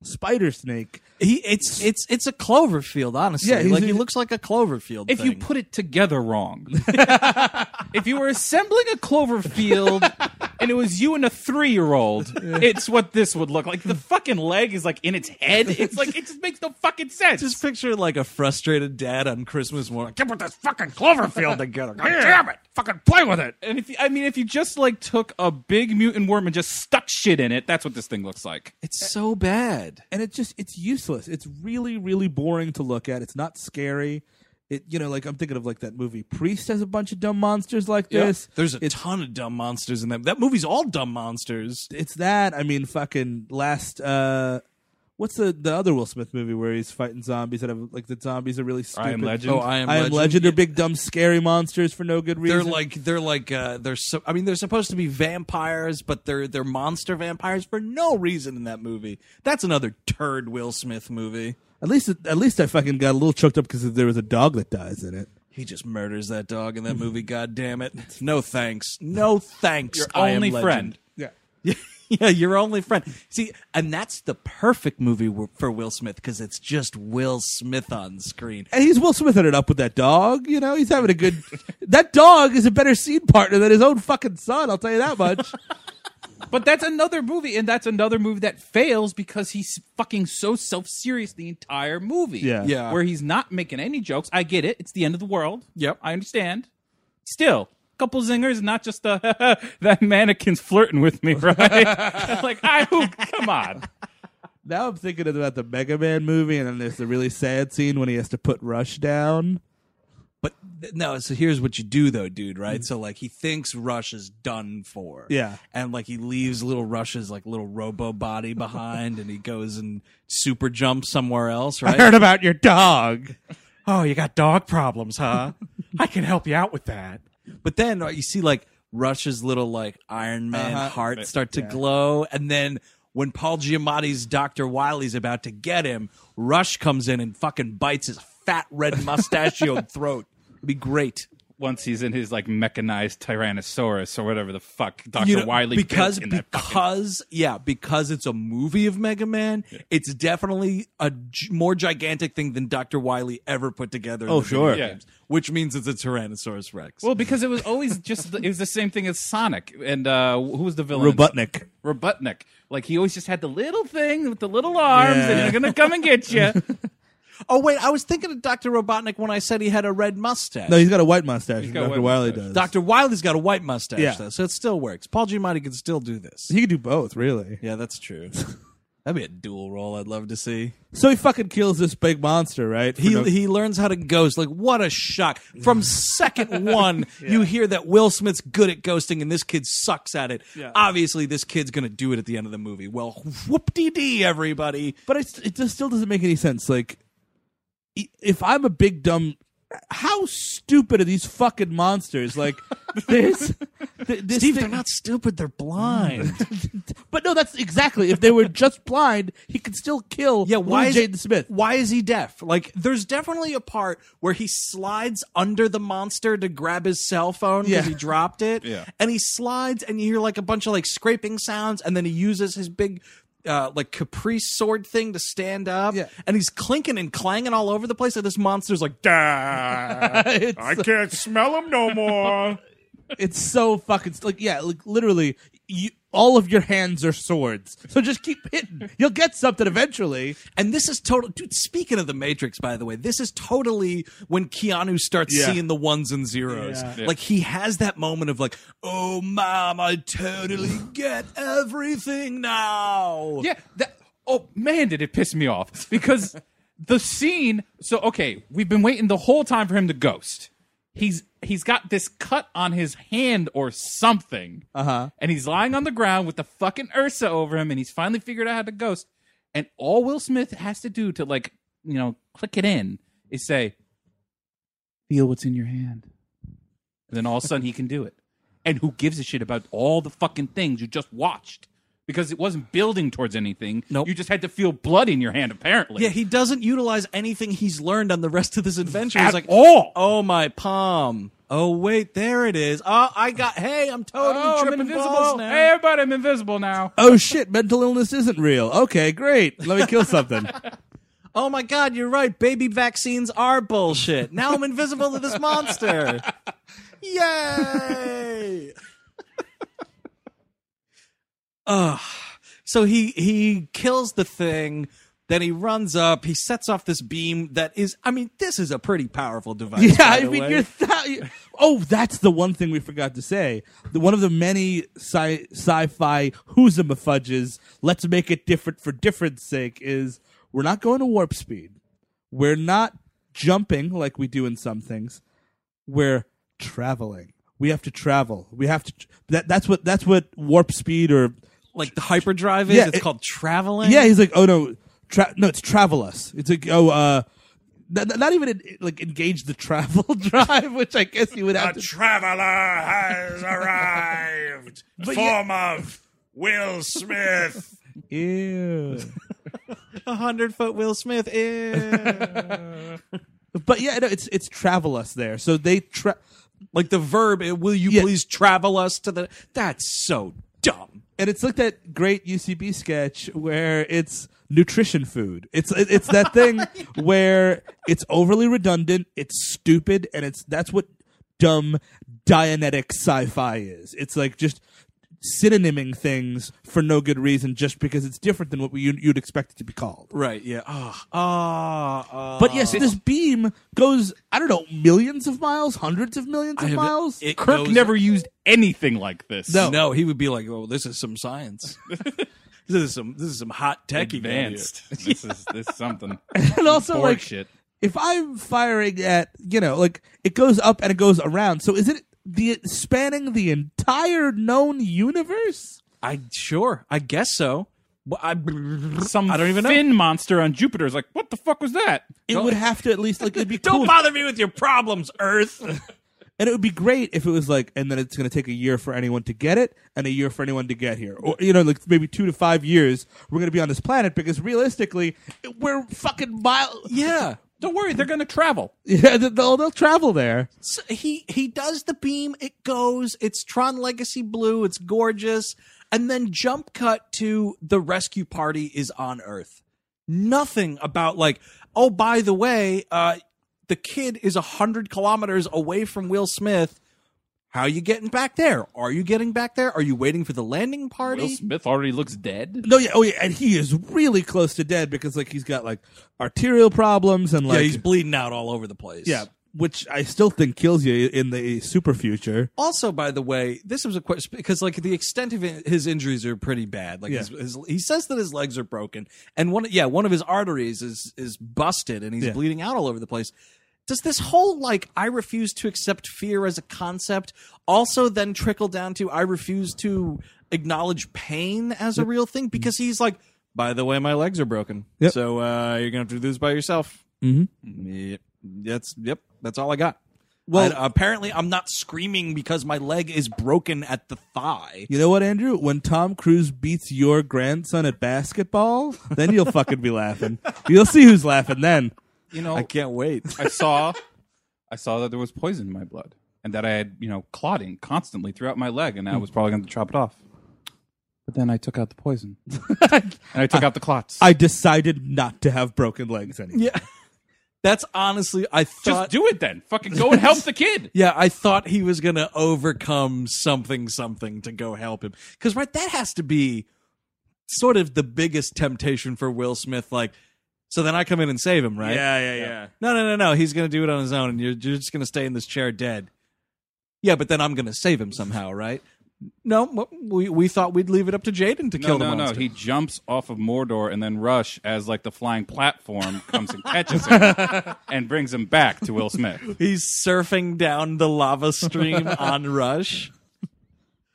spider snake. He, it's it's it's a Cloverfield, honestly. Yeah, like he looks like a Cloverfield. if you put it together wrong. if you were assembling a Cloverfield and it was you and a three year old, it's what this would look like. The fucking leg is like in its head. It's like it just makes no fucking sense. just picture like a frustrated dad on Christmas morning. can't put this fucking Cloverfield together. God damn it! Fucking play with it. and if you, I mean, if you just like took a big mutant worm and just stuck shit in it, that's what this thing looks like. It's so bad. And it's just it's useless. It's really really boring to look at. It's not scary. It you know like I'm thinking of like that movie Priest has a bunch of dumb monsters like this. There's a it's ton of dumb monsters in that. That movie's all dumb monsters. it's that. I mean fucking last uh What's the the other Will Smith movie where he's fighting zombies that have like the zombies are really stupid? I am Legend. Oh, I am I am Legend. Legend are big dumb scary monsters for no good reason. They're like they're like uh, they're so. I mean, they're supposed to be vampires, but they're they're monster vampires for no reason in that movie. That's another turd Will Smith movie. at least at least I fucking got a little choked up because there was a dog that dies in it. He just murders that dog in that movie. God damn it! No thanks. No thanks. Your I Am only Legend. friend. Yeah. yeah, your only friend. See, and that's the perfect movie for Will Smith because it's just Will Smith on screen. And he's Will Smithing it up with that dog. You know, he's having a good. that dog is a better scene partner than his own fucking son. I'll tell you that much. But that's another movie, and that's another movie that fails because he's fucking so self serious the entire movie. Yeah. Yeah. Where he's not making any jokes. I get it. It's the end of the world. Yep. I understand. Still, couple zingers, not just the uh, that mannequin's flirting with me, right? like, I who come on. now I'm thinking about the Mega Man movie, and then there's the really sad scene when he has to put Rush down. But th- no, so here's what you do though, dude, right? Mm-hmm. So like he thinks Rush is done for. Yeah. And like he leaves little Rush's like little robo body behind and he goes and super jumps somewhere else, right? I Heard about your dog. oh, you got dog problems, huh? I can help you out with that. But then uh, you see like Rush's little like Iron Man Uh-huh. heart start to glow, and then when Paul Giamatti's Doctor Wily's about to get him, Rush comes in and fucking bites his fat red mustachioed throat. It'd be great. Once he's in his like mechanized Tyrannosaurus or whatever the fuck Dr. You know, Wily because built in that fucking because yeah because it's a movie of Mega Man, it's definitely a g- more gigantic thing than Doctor Wily ever put together. in Oh, the video sure. Yeah. games, which means it's a Tyrannosaurus Rex. Well, because it was always just it was the same thing as Sonic and uh who was the villain? Robotnik. Robotnik. Like he always just had the little thing with the little arms Yeah. and they're gonna come and get you. oh wait, I was thinking of Doctor Robotnik when I said he had a red mustache. No, he's got a white mustache. got a Dr. white Wily mustache. does. Doctor Wily's got a white mustache Yeah. though, so it still works. Paul Giamatti can still do this. He could do both, really. Yeah, that's true. That'd be a dual role I'd love to see. So he fucking kills this big monster, right? For He no- he learns how to ghost. Like what a shock! From second one, you hear that Will Smith's good at ghosting, and this kid sucks at it. Obviously, this kid's gonna do it at the end of the movie. Well, whoop dee dee, everybody. but it's, it just still doesn't make any sense. Like, i- if I'm a big dumb, how stupid are these fucking monsters? Like, this, th- this Steve, thing- they're not stupid. They're blind. But no, that's exactly. If they were just blind, he could still kill. Yeah, why little is Jaden Smith? Why is he deaf? Like, there's definitely a part where he slides under the monster to grab his cell phone because Yeah. he dropped it. Yeah. and he slides, and you hear like a bunch of like scraping sounds, and then he uses his big. Uh, like caprice sword thing to stand up, Yeah. and he's clinking and clanging all over the place. And this monster's like, "Dah, I can't smell him no more." It's so fucking like yeah, like literally, you, all of your hands are swords. So just keep hitting. You'll get something eventually. And this is total. Dude, speaking of the Matrix, by the way, this is totally when Keanu starts Yeah. seeing the ones and zeros. Yeah. Yeah. Like he has that moment of like, "Oh, mom, I totally get everything now." Yeah. That, oh man, did it piss me off because the scene. So okay, we've been waiting the whole time for him to ghost. He's he's got this cut on his hand or something, Uh huh. and he's lying on the ground with the fucking Ursa over him, and he's finally figured out how to ghost. And all Will Smith has to do to like you know click it in is say, "Feel what's in your hand," and then all of a sudden he can do it. And who gives a shit about all the fucking things you just watched? Because it wasn't building towards anything. Nope. You just had to feel blood in your hand, apparently. Yeah, he doesn't utilize anything he's learned on the rest of this adventure. At he's like, all. "Oh, my palm. Oh, wait, there it is. Oh, I got. Hey, I'm totally Oh, I'm invisible. balls now." Hey, everybody, I'm invisible now. Oh shit, mental illness isn't real. Okay, great. Let me kill something. Oh my god, you're right. Baby vaccines are bullshit. Now I'm invisible to this monster. Yay! Ugh. So he he kills the thing, then he runs up, he sets off this beam that is I mean, this is a pretty powerful device. yeah, I mean, way. you're th- oh, that's the one thing we forgot to say. The, one of the many sci- sci-fi who's'em-fudges, let's make it different for difference sake, is we're not going to warp speed. We're not jumping like we do in some things. We're traveling. We have to travel. We have to. That, that's what. That's what warp speed or like the hyperdrive is. Yeah, it's it- called traveling. yeah. He's like, oh no, Tra- no, it's travel us. It's like oh, uh, not, not even en- like engage the travel drive, which I guess you would have to. traveler has arrived. Form of Will Smith. Ew. A hundred foot Will Smith. Ew. But yeah, no, it's it's travel us there. So they tra- like the verb, eh, will you Yeah. please travel us to the. That's so dumb. And it's like that great UCB sketch where it's nutrition food. It's it's that thing where it's overly redundant, it's stupid, and it's that's what dumb Dianetic sci-fi is. It's like just synonyming things for no good reason, just because it's different than what we, you'd, you'd expect it to be called. Right, yeah. Ah, ah, ah. But yes, this beam goes I don't know millions of miles, hundreds of millions of miles. it Kirk goes- never used anything like this. No. No, he would be like, "Oh, this is some science. this is some. This is some hot tech advanced. this is this is something. and also Borg like shit. if I'm firing at, you know, like it goes up and it goes around. So is it the spanning the entire known universe? I sure. I guess so. Well, I, Some I don't even know. fin monster on Jupiter is like, what the fuck was that? It would have to at least like it'd be Don't cool. bother me with your problems, Earth. and it would be great if it was like, and then it's going to take a year for anyone to get it, and a year for anyone to get here, or you know, like maybe two to five years. We're going to be on this planet because realistically, we're fucking mile. yeah. Don't worry, they're going to travel. Yeah, they'll they'll travel there. So he he does the beam. It goes. It's Tron Legacy Blue. It's gorgeous. And then jump cut to the rescue party is on Earth. Nothing about like. Oh, by the way, uh, the kid is a hundred kilometers away from Will Smith. How are you getting back there? Are you getting back there? Are you waiting for the landing party? Will Smith already looks dead. No, yeah, oh yeah, and he is really close to dead because like he's got like arterial problems and like yeah, he's bleeding out all over the place. Yeah, which I still think kills you in the super future. Also, by the way, this was a question because like the extent of his injuries are pretty bad. Like Yeah. his, his, he says that his legs are broken, and one yeah one of his arteries is is busted, and he's Yeah. bleeding out all over the place. Does this whole like I refuse to accept fear as a concept also then trickle down to I refuse to acknowledge pain as a real thing? Because he's like, by the way, my legs are broken, Yep. so uh, you're gonna have to do this by yourself. Mm-hmm. Yep. That's yep. That's all I got. Well- Well, apparently I'm not screaming because my leg is broken at the thigh. You know what, Andrew? When Tom Cruise beats your grandson at basketball, then you'll fucking be laughing. You'll see who's laughing then. You know, I can't wait. I saw, I saw that there was poison in my blood, and that I had you know clotting constantly throughout my leg, and I was probably going to chop it off. But then I took out the poison, and I took out the clots. I decided not to have broken legs anymore. yeah, that's honestly I thought. Just do it then. Fucking go and help the kid. yeah, I thought he was gonna overcome something, something to go help him. Because right, that has to be sort of the biggest temptation for Will Smith. Like, so then I come in and save him, right? yeah, yeah. Yeah. No, no, no, no. He's going to do it on his own, and you're, you're just going to stay in this chair dead. Yeah, but then I'm going to save him somehow, right? No, we we thought we'd leave it up to Jaden to No, kill the no, no. monster. He jumps off of Mordor, and then Rush, as like the flying platform, comes and catches him and brings him back to Will Smith. He's surfing down the lava stream on Rush.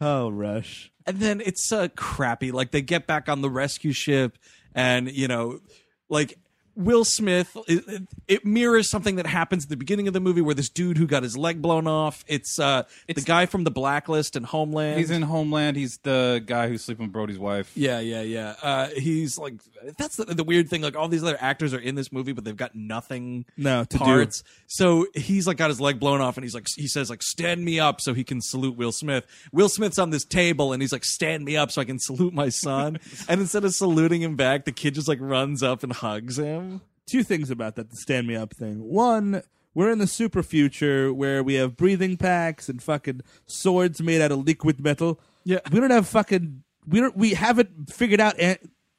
Oh, Rush. and then it's uh, crappy. Like they get back on the rescue ship, and you know, like Will Smith. It, it- it mirrors something that happens at the beginning of the movie, where this dude who got his leg blown off. It's uh, the guy from the Blacklist and Homeland. He's in Homeland. He's the guy who's sleeping with Brody's wife. Yeah, yeah, yeah. Uh, he's like that's the, the weird thing. Like all these other actors are in this movie, but they've got nothing No, to do. parts. So he's like got his leg blown off, and he's like he says like stand me up so he can salute Will Smith. Will Smith's on this table, and he's like stand me up so I can salute my son. and instead of saluting him back, the kid just like runs up and hugs him. Two things about that, the stand me up thing. One, we're in the super future where we have breathing packs and fucking swords made out of liquid metal. Yeah. We don't have fucking we don't we haven't figured out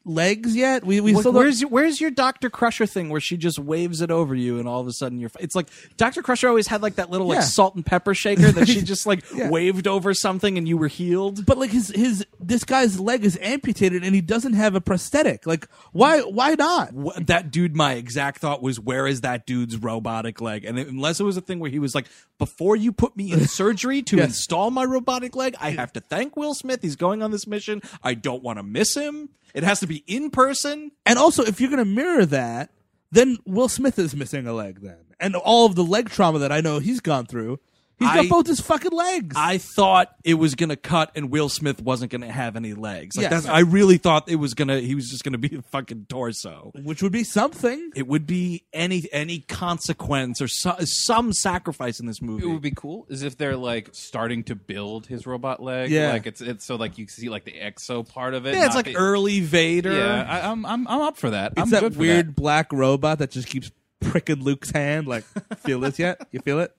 legs yet. We we still where's your, where's your Doctor Crusher thing where she just waves it over you and all of a sudden you're? It's like Doctor Crusher always had like that little like Yeah. salt and pepper shaker that she just like Yeah. waved over something and you were healed. But like his his this guy's leg is amputated and he doesn't have a prosthetic. Like why why not? Wh- that dude, my exact thought was, where is that dude's robotic leg? And it- unless it was a thing where he was like, before you put me in surgery to Yes. install my robotic leg, I have to thank Will Smith. He's going on this mission. I don't want to miss him. It has to be in person. And also, if you're going to mirror that, then Will Smith is missing a leg then. And all of the leg trauma that I know he's gone through, he's got I- both his fucking legs. I thought it was gonna cut and Will Smith wasn't gonna have any legs. Like Yes. that's, I really thought it was gonna. He was just gonna be a fucking torso. which would be something. It would be any any consequence or so, some sacrifice in this movie. It would be cool is if they're like starting to build his robot leg. Yeah. like it's it's so like you see like the exo part of it. yeah, it's not like the- early Vader. Yeah, I, I'm I'm I'm up for that. It's I'm that good for weird that. black robot that just keeps pricking Luke's hand. Like, feel this yet? You feel it?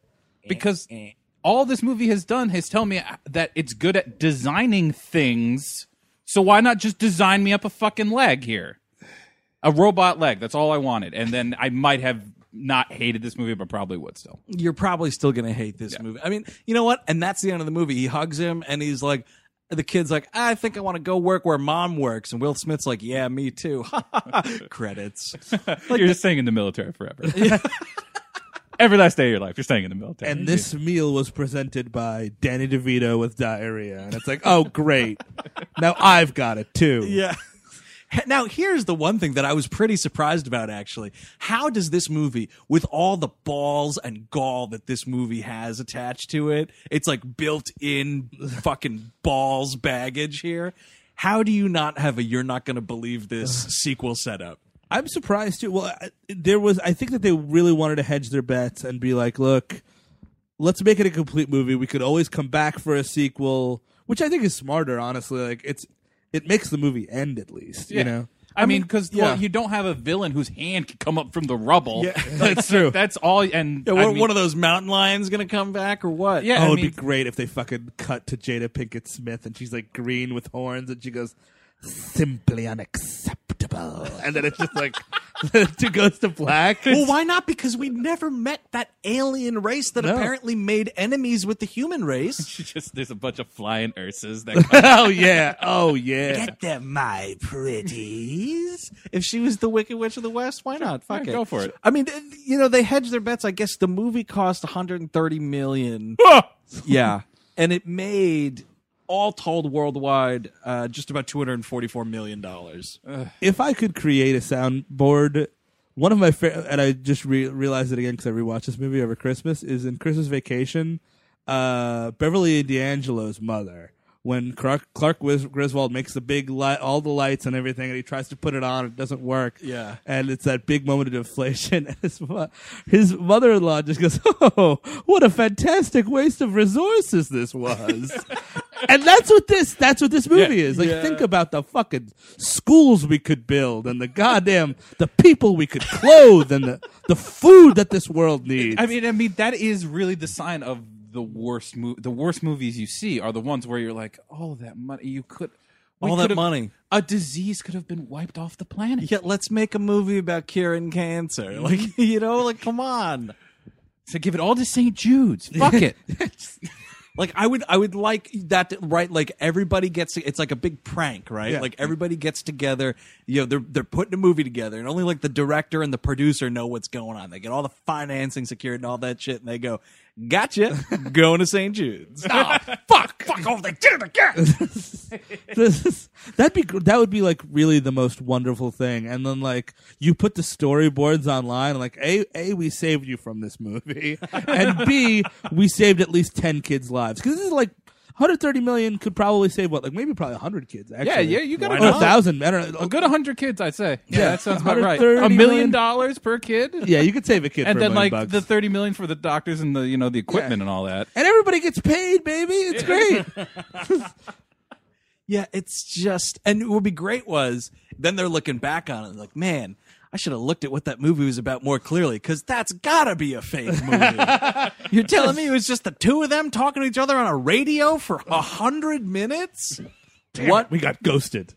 Because all this movie has done is tell me that it's good at designing things. So why not just design me up a fucking leg here? A robot leg. That's all I wanted. And then I might have not hated this movie, but probably would still. You're probably still gonna hate this movie. I mean, you know what? And that's the end of the movie. He hugs him and he's like. The kid's like, I think I want to go work where mom works. And Will Smith's like, yeah, me too. Credits. you're just staying in the military forever. Every last day of your life, you're staying in the military. And this meal was presented by Danny DeVito with diarrhea. And it's like, oh, great. now I've got it too. Yeah. Now, here's the one thing that I was pretty surprised about, actually. How does this movie, with all the balls and gall that this movie has attached to it, it's like built in fucking balls baggage here. How do you not have a you're not going to believe this sequel setup? I'm surprised too. Well, I- there was, I think that they really wanted to hedge their bets and be like, look, let's make it a complete movie. We could always come back for a sequel, which I think is smarter, honestly. Like, it's, it makes the movie end at least, you know? I, mean, because yeah. well, you don't have a villain whose hand can come up from the rubble. Yeah. That's true. That's all. And Yeah, I one, mean- one of those mountain lions going to come back or what? Yeah, oh, I it'd mean, be great if they fucking cut to Jada Pinkett Smith and she's like green with horns and she goes, simply unacceptable. And then it's just like, it goes to black. Well, why not? Because we never met that alien race that No. apparently made enemies with the human race. just there's a bunch of flying Ursas that come oh, yeah. Oh, yeah. Get them, my pretties. If she was the Wicked Witch of the West, why not? Fuck Yeah, it. go for it. I mean, th- you know, they hedged their bets. I guess the movie cost 130 million. yeah, and it made all told worldwide uh, just about 244 million dollars. if I could create a soundboard, one of my fa- and I just re- realized it again because I rewatched this movie over Christmas is in Christmas Vacation. Uh, Beverly D'Angelo's mother, when Clark, Clark Griswold makes the big light, all the lights and everything, and he tries to put it on, it doesn't work. Yeah. and it's that big moment of deflation. His, his mother-in-law just goes, "Oh, what a fantastic waste of resources this was." and that's what this that's what this movie is. Like Yeah. think about the fucking schools we could build and the goddamn the people we could clothe and the, the food that this world needs. I mean, I mean that is really the sign of the worst mo- the worst movies you see are the ones where you're like, oh, that money you could. we All that money. A disease could have been wiped off the planet. Yeah, let's make a movie about curing cancer. Like, you know, like come on. So give it all to St. Jude's. Fuck it. Like I would, I would like that. To, right, like everybody gets. It's like a big prank, right? Yeah. Like everybody gets together. You know, they're they're putting a movie together, and only like the director and the producer know what's going on. They get all the financing secured and all that shit, and they go, "Gotcha, going to St. Jude's." oh, fuck, fuck! Oh, they did it again. This that'd be gr- that would be like really the most wonderful thing. And then like you put the storyboards online, and like a a we saved you from this movie, and b we saved at least ten kids' lives because this is like. 130 million could probably save what, like maybe probably 100 kids. Actually, Yeah, yeah, you got a or thousand. I don't know. A good hundred kids, I'd say. Yeah, Yeah, that sounds about right. 130 A million million. dollars per kid, Yeah, you could save a kid and for a then million like bucks. the thirty million for the doctors and the you know the equipment and all that. and everybody gets paid, baby. It's great. Yeah, it's just, and what would be great was then they're looking back on it like, man, I should have looked at what that movie was about more clearly because that's gotta be a fake movie. You're telling me it was just the two of them talking to each other on a radio for a hundred minutes? what we got ghosted.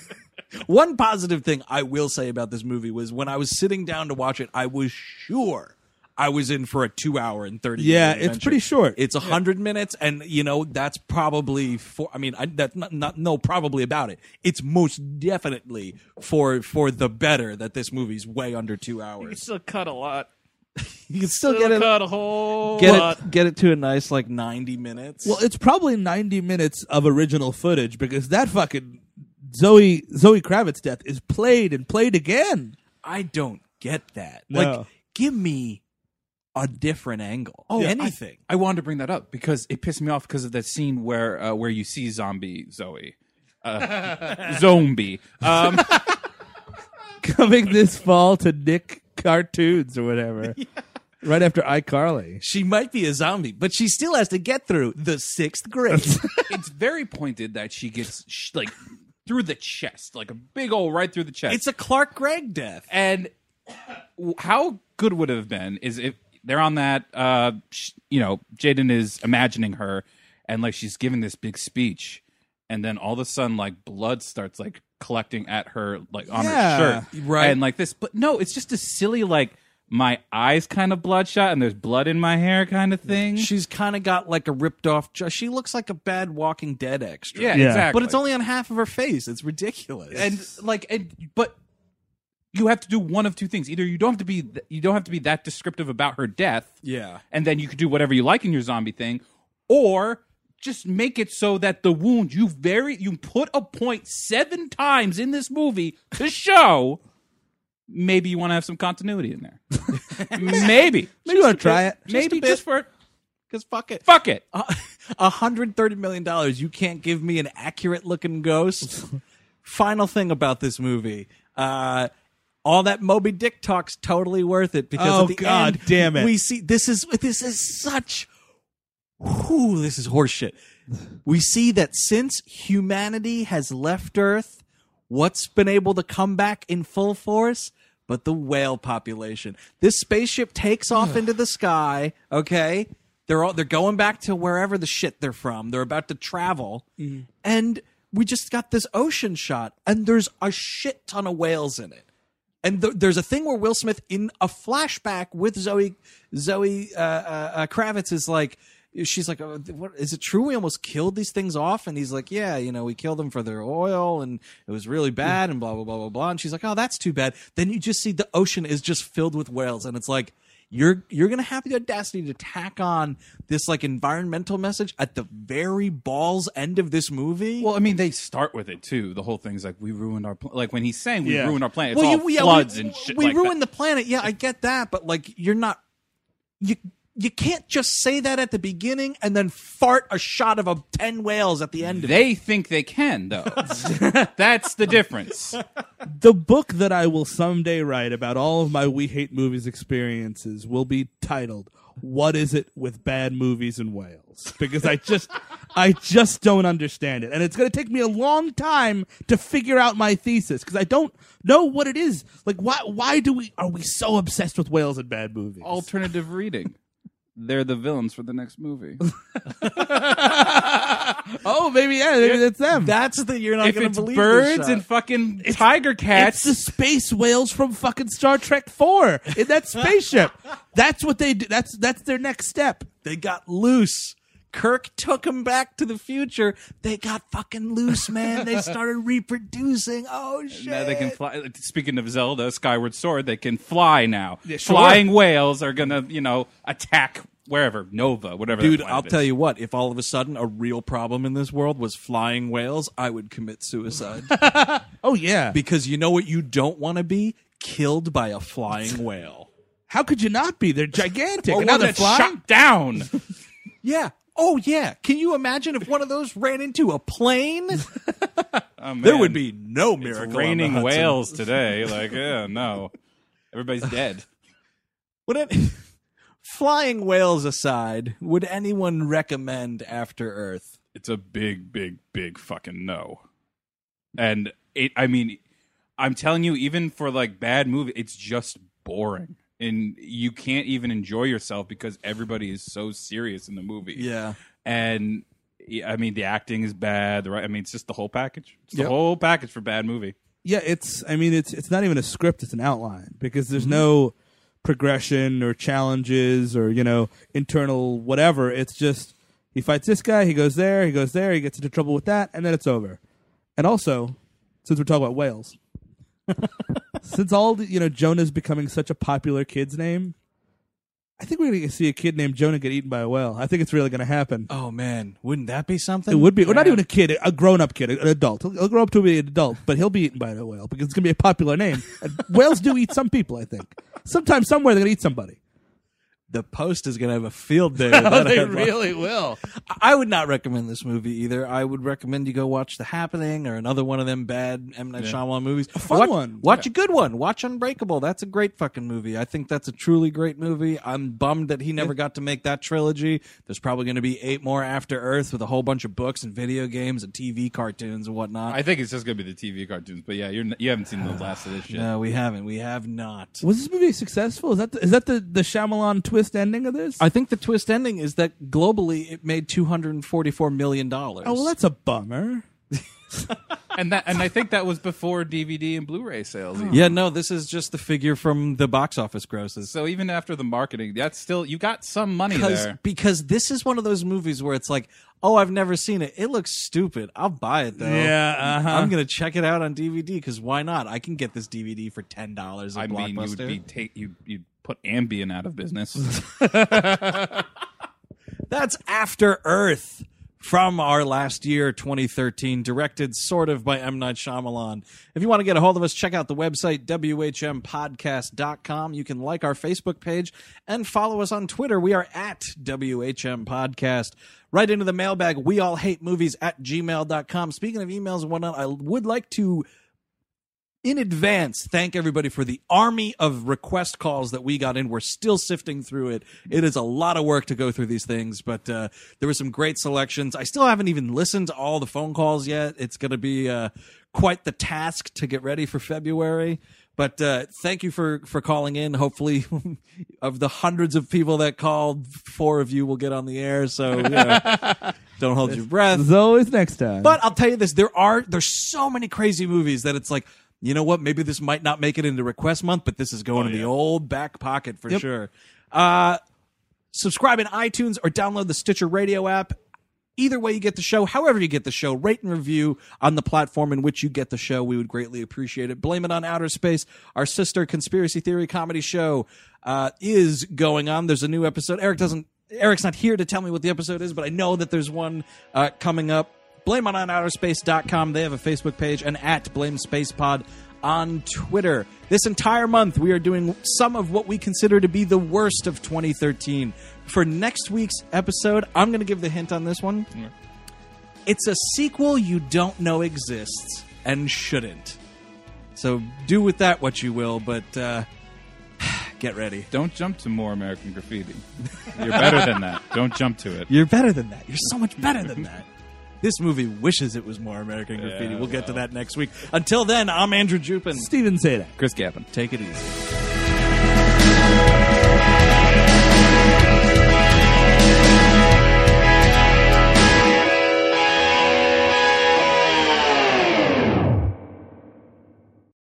one positive thing I will say about this movie was when I was sitting down to watch it, I was sure I was in for a two hour and 30 Yeah, minute it's adventure. pretty short. It's a hundred minutes, and you know that's probably for. I mean, I, that's not, not no probably about it. It's most definitely for for the better that this movie's way under two hours. You still cut a lot. You can still get it cut a whole get it get it to a nice like ninety minutes. Well, it's probably 90 minutes of original footage because that fucking Zoe Zoe Kravitz death is played and played again. I don't get that. No. Like, give me a different angle. Oh, I- anything. I, wanted to bring that up because it pissed me off because of that scene where uh, where you see zombie Zoe, uh, zombie. Um, Coming this fall to Nick cartoons or whatever. Right after iCarly. she might be a zombie, but she still has to get through the sixth grade. it's very pointed that she gets sh- like through the chest, like a big old right through the chest. it's a Clark Gregg death. and w- how good would it have been is if they're on that uh sh- you know jaden is imagining her and like she's giving this big speech and then all of a sudden like blood starts like collecting at her like on Yeah, her shirt right. and like this but no it's just a silly like my eyes kind of bloodshot and there's blood in my hair kind of thing She's kind of got like a ripped off. ju- She looks like a bad Walking Dead extra. yeah, Yeah. exactly but it's only on half of her face. It's ridiculous. and like and but you have to do one of two things either you don't have to be th- you don't have to be that descriptive about her death yeah, and then you could do whatever you like in your zombie thing, or just make it so that the wound you very you put a point seven times in this movie to show maybe you want to have some continuity in there. maybe, Maybe you want to try it. maybe bit. just for because fuck it. fuck it. A hundred thirty million dollars. You can't give me an accurate looking ghost. Final thing about this movie. Uh, all that Moby Dick talk's totally worth it because Oh, at the God end, damn it. we see this is this is such. Whew, this is horseshit. We see that since humanity has left Earth, what's been able to come back in full force? But the whale population. This spaceship takes off into the sky. Okay, they're all they're going back to wherever the shit they're from. They're about to travel, mm-hmm. and we just got this ocean shot, and there's a shit ton of whales in it. And th- there's a thing where Will Smith in a flashback with Zoe Zoe uh, uh, uh, Kravitz is like she's like oh, what is it true we almost killed these things off? And he's like yeah you know we killed them for their oil and it was really bad and blah blah blah blah blah. And she's like oh that's too bad. Then you just see the ocean is just filled with whales and it's like you're you're gonna have the audacity to tack on this like environmental message at the very balls end of this movie Well, I mean, they start with it too. The whole thing's like we ruined our pl-. like when he's saying we Yeah. ruined our planet. It's well, all you, yeah, floods we, and shit. We like that. ruined the planet. Yeah, I get that, but like, you're not. You you can't just say that at the beginning and then fart a shot of a ten whales at the end. of it. They think they can, though. That's the difference. The book that I will someday write about all of my We Hate Movies experiences will be titled "What Is It with Bad Movies and Whales?" Because I just, I just don't understand it, and it's going to take me a long time to figure out my thesis because I don't know what it is. Like, why, why do we are we so obsessed with whales and bad movies? Alternative reading. They're the villains for the next movie. oh, maybe yeah, maybe that's them. That's the you're not if going it's to believe birds this and shot. fucking tiger cats, It's the space whales from fucking Star Trek Four in that spaceship. that's what they do. That's that's their next step. they got loose. Kirk took them back to the future. They got fucking loose, man. They started reproducing. Oh shit! now they can fly. Speaking of Zelda, Skyward Sword, they can fly now. sure. Flying whales are gonna, you know, attack wherever Nova, whatever. Dude, I'll tell you what. If all of a sudden a real problem in this world was flying whales, I would commit suicide. Oh yeah. because you know what you don't want to be killed by a flying whale. How could you not be? They're gigantic. Or and now they're flying. shot down. Yeah. Oh yeah. Can you imagine if one of those ran into a plane? Oh, there would be no It's miracle. the raining whales today. Like, yeah, no, everybody's dead. Would it, flying whales aside, would anyone recommend After Earth? It's a big, big, big fucking no. And it, I mean, I'm telling you, even for like bad movie, it's just boring, and you can't even enjoy yourself because everybody is so serious in the movie. Yeah. and I mean, the acting is bad. The right, I mean, it's just the whole package. It's the Yep. whole package for bad movie. Yeah, it's. I mean, it's it's not even a script. It's an outline because Mm-hmm. there's no progression or challenges or you know internal whatever. It's just he fights this guy, he goes there, he goes there, he gets into trouble with that, and then it's over. And also, since we're talking about whales, since all the, you know Jonah's becoming such a popular kid's name, I think we're going to see a kid named Jonah get eaten by a whale. I think it's really going to happen. Oh man, wouldn't that be something? It would be, or not even a kid, a grown-up kid, an adult. He'll, he'll grow up to be an adult, but he'll be eaten by a whale because it's going to be a popular name. And whales do eat some people, I think. Sometimes, somewhere, they're going to eat somebody. The Post is going to have a field day. with that headline. will. I would not recommend this movie either. I would recommend you go watch The Happening or another one of them bad M Night Shyamalan movies. A fun watch, one. Watch a good one. Watch Unbreakable. That's a great fucking movie. I think that's a truly great movie. I'm bummed that he never got to make that trilogy. There's probably going to be eight more After Earth with a whole bunch of books and video games and TV cartoons and whatnot. I think it's just gonna be the TV cartoons, but yeah, you're n- you haven't seen the last of this shit. no, we haven't. We have not. Was this movie successful? Is that the, is that the, the Shyamalan twist ending of this? I think the twist ending is that globally it made two hundred and forty-four million dollars. oh, well, that's a bummer. And that and I think that was before DVD and Blu-ray sales. even. yeah. No, this is just the figure from the box office grosses. So even after the marketing, that's still you got some money because there. because this is one of those movies where it's like, oh, I've never seen it. It looks stupid. I'll buy it though. Yeah, uh-huh. I'm gonna check it out on DVD because why not? I can get this DVD for ten dollars. I mean, you would be take you you put Ambien out of business. That's After Earth from our last year, 2013, directed sort of by M. Night Shyamalan. If you want to get a hold of us, check out the website, WHMPodcast.com. You can like our Facebook page and follow us on Twitter. We are at WHM Podcast. Right into the mailbag, we all hate movies at gmail.com. Speaking of emails and whatnot, I would like to in advance thank everybody for the army of request calls that we got in. We're still sifting through it. It is a lot of work to go through these things but uh, there were some great selections. I still haven't even listened to all the phone calls yet. It's going to be uh, quite the task to get ready for february but uh, thank you for for calling in. Hopefully of the hundreds of people that called four of you will get on the air so you know, don't hold your breath. There's always next time. but I'll tell you this: there are there's so many crazy movies that it's like, you know what? Maybe this might not make it into request month, but this is going to the old back pocket for sure. Uh, subscribe in iTunes or download the Stitcher Radio app. Either way you get the show, however you get the show, rate and review on the platform in which you get the show. We would greatly appreciate it. Blame it on outer space. Our sister conspiracy theory comedy show uh, is going on. There's a new episode. Eric doesn't. Eric's not here to tell me what the episode is, but I know that there's one uh, coming up. Blame it on outerspace.com. They have a Facebook page and at Blame Space Pod on Twitter. This entire month, we are doing some of what we consider to be the worst of 2013. For next week's episode, I'm going to give the hint on this one. It's a sequel you don't know exists and shouldn't. So do with that what you will, but uh, get ready. Don't jump to more American Graffiti. You're better than that. Don't jump to it. You're better than that. You're so much better than that. This movie wishes it was more American Graffiti. Yeah, we'll get to that next week. Until then, I'm Andrew Jupin. Stephen Sajdak, Chris Cabin. Take it easy.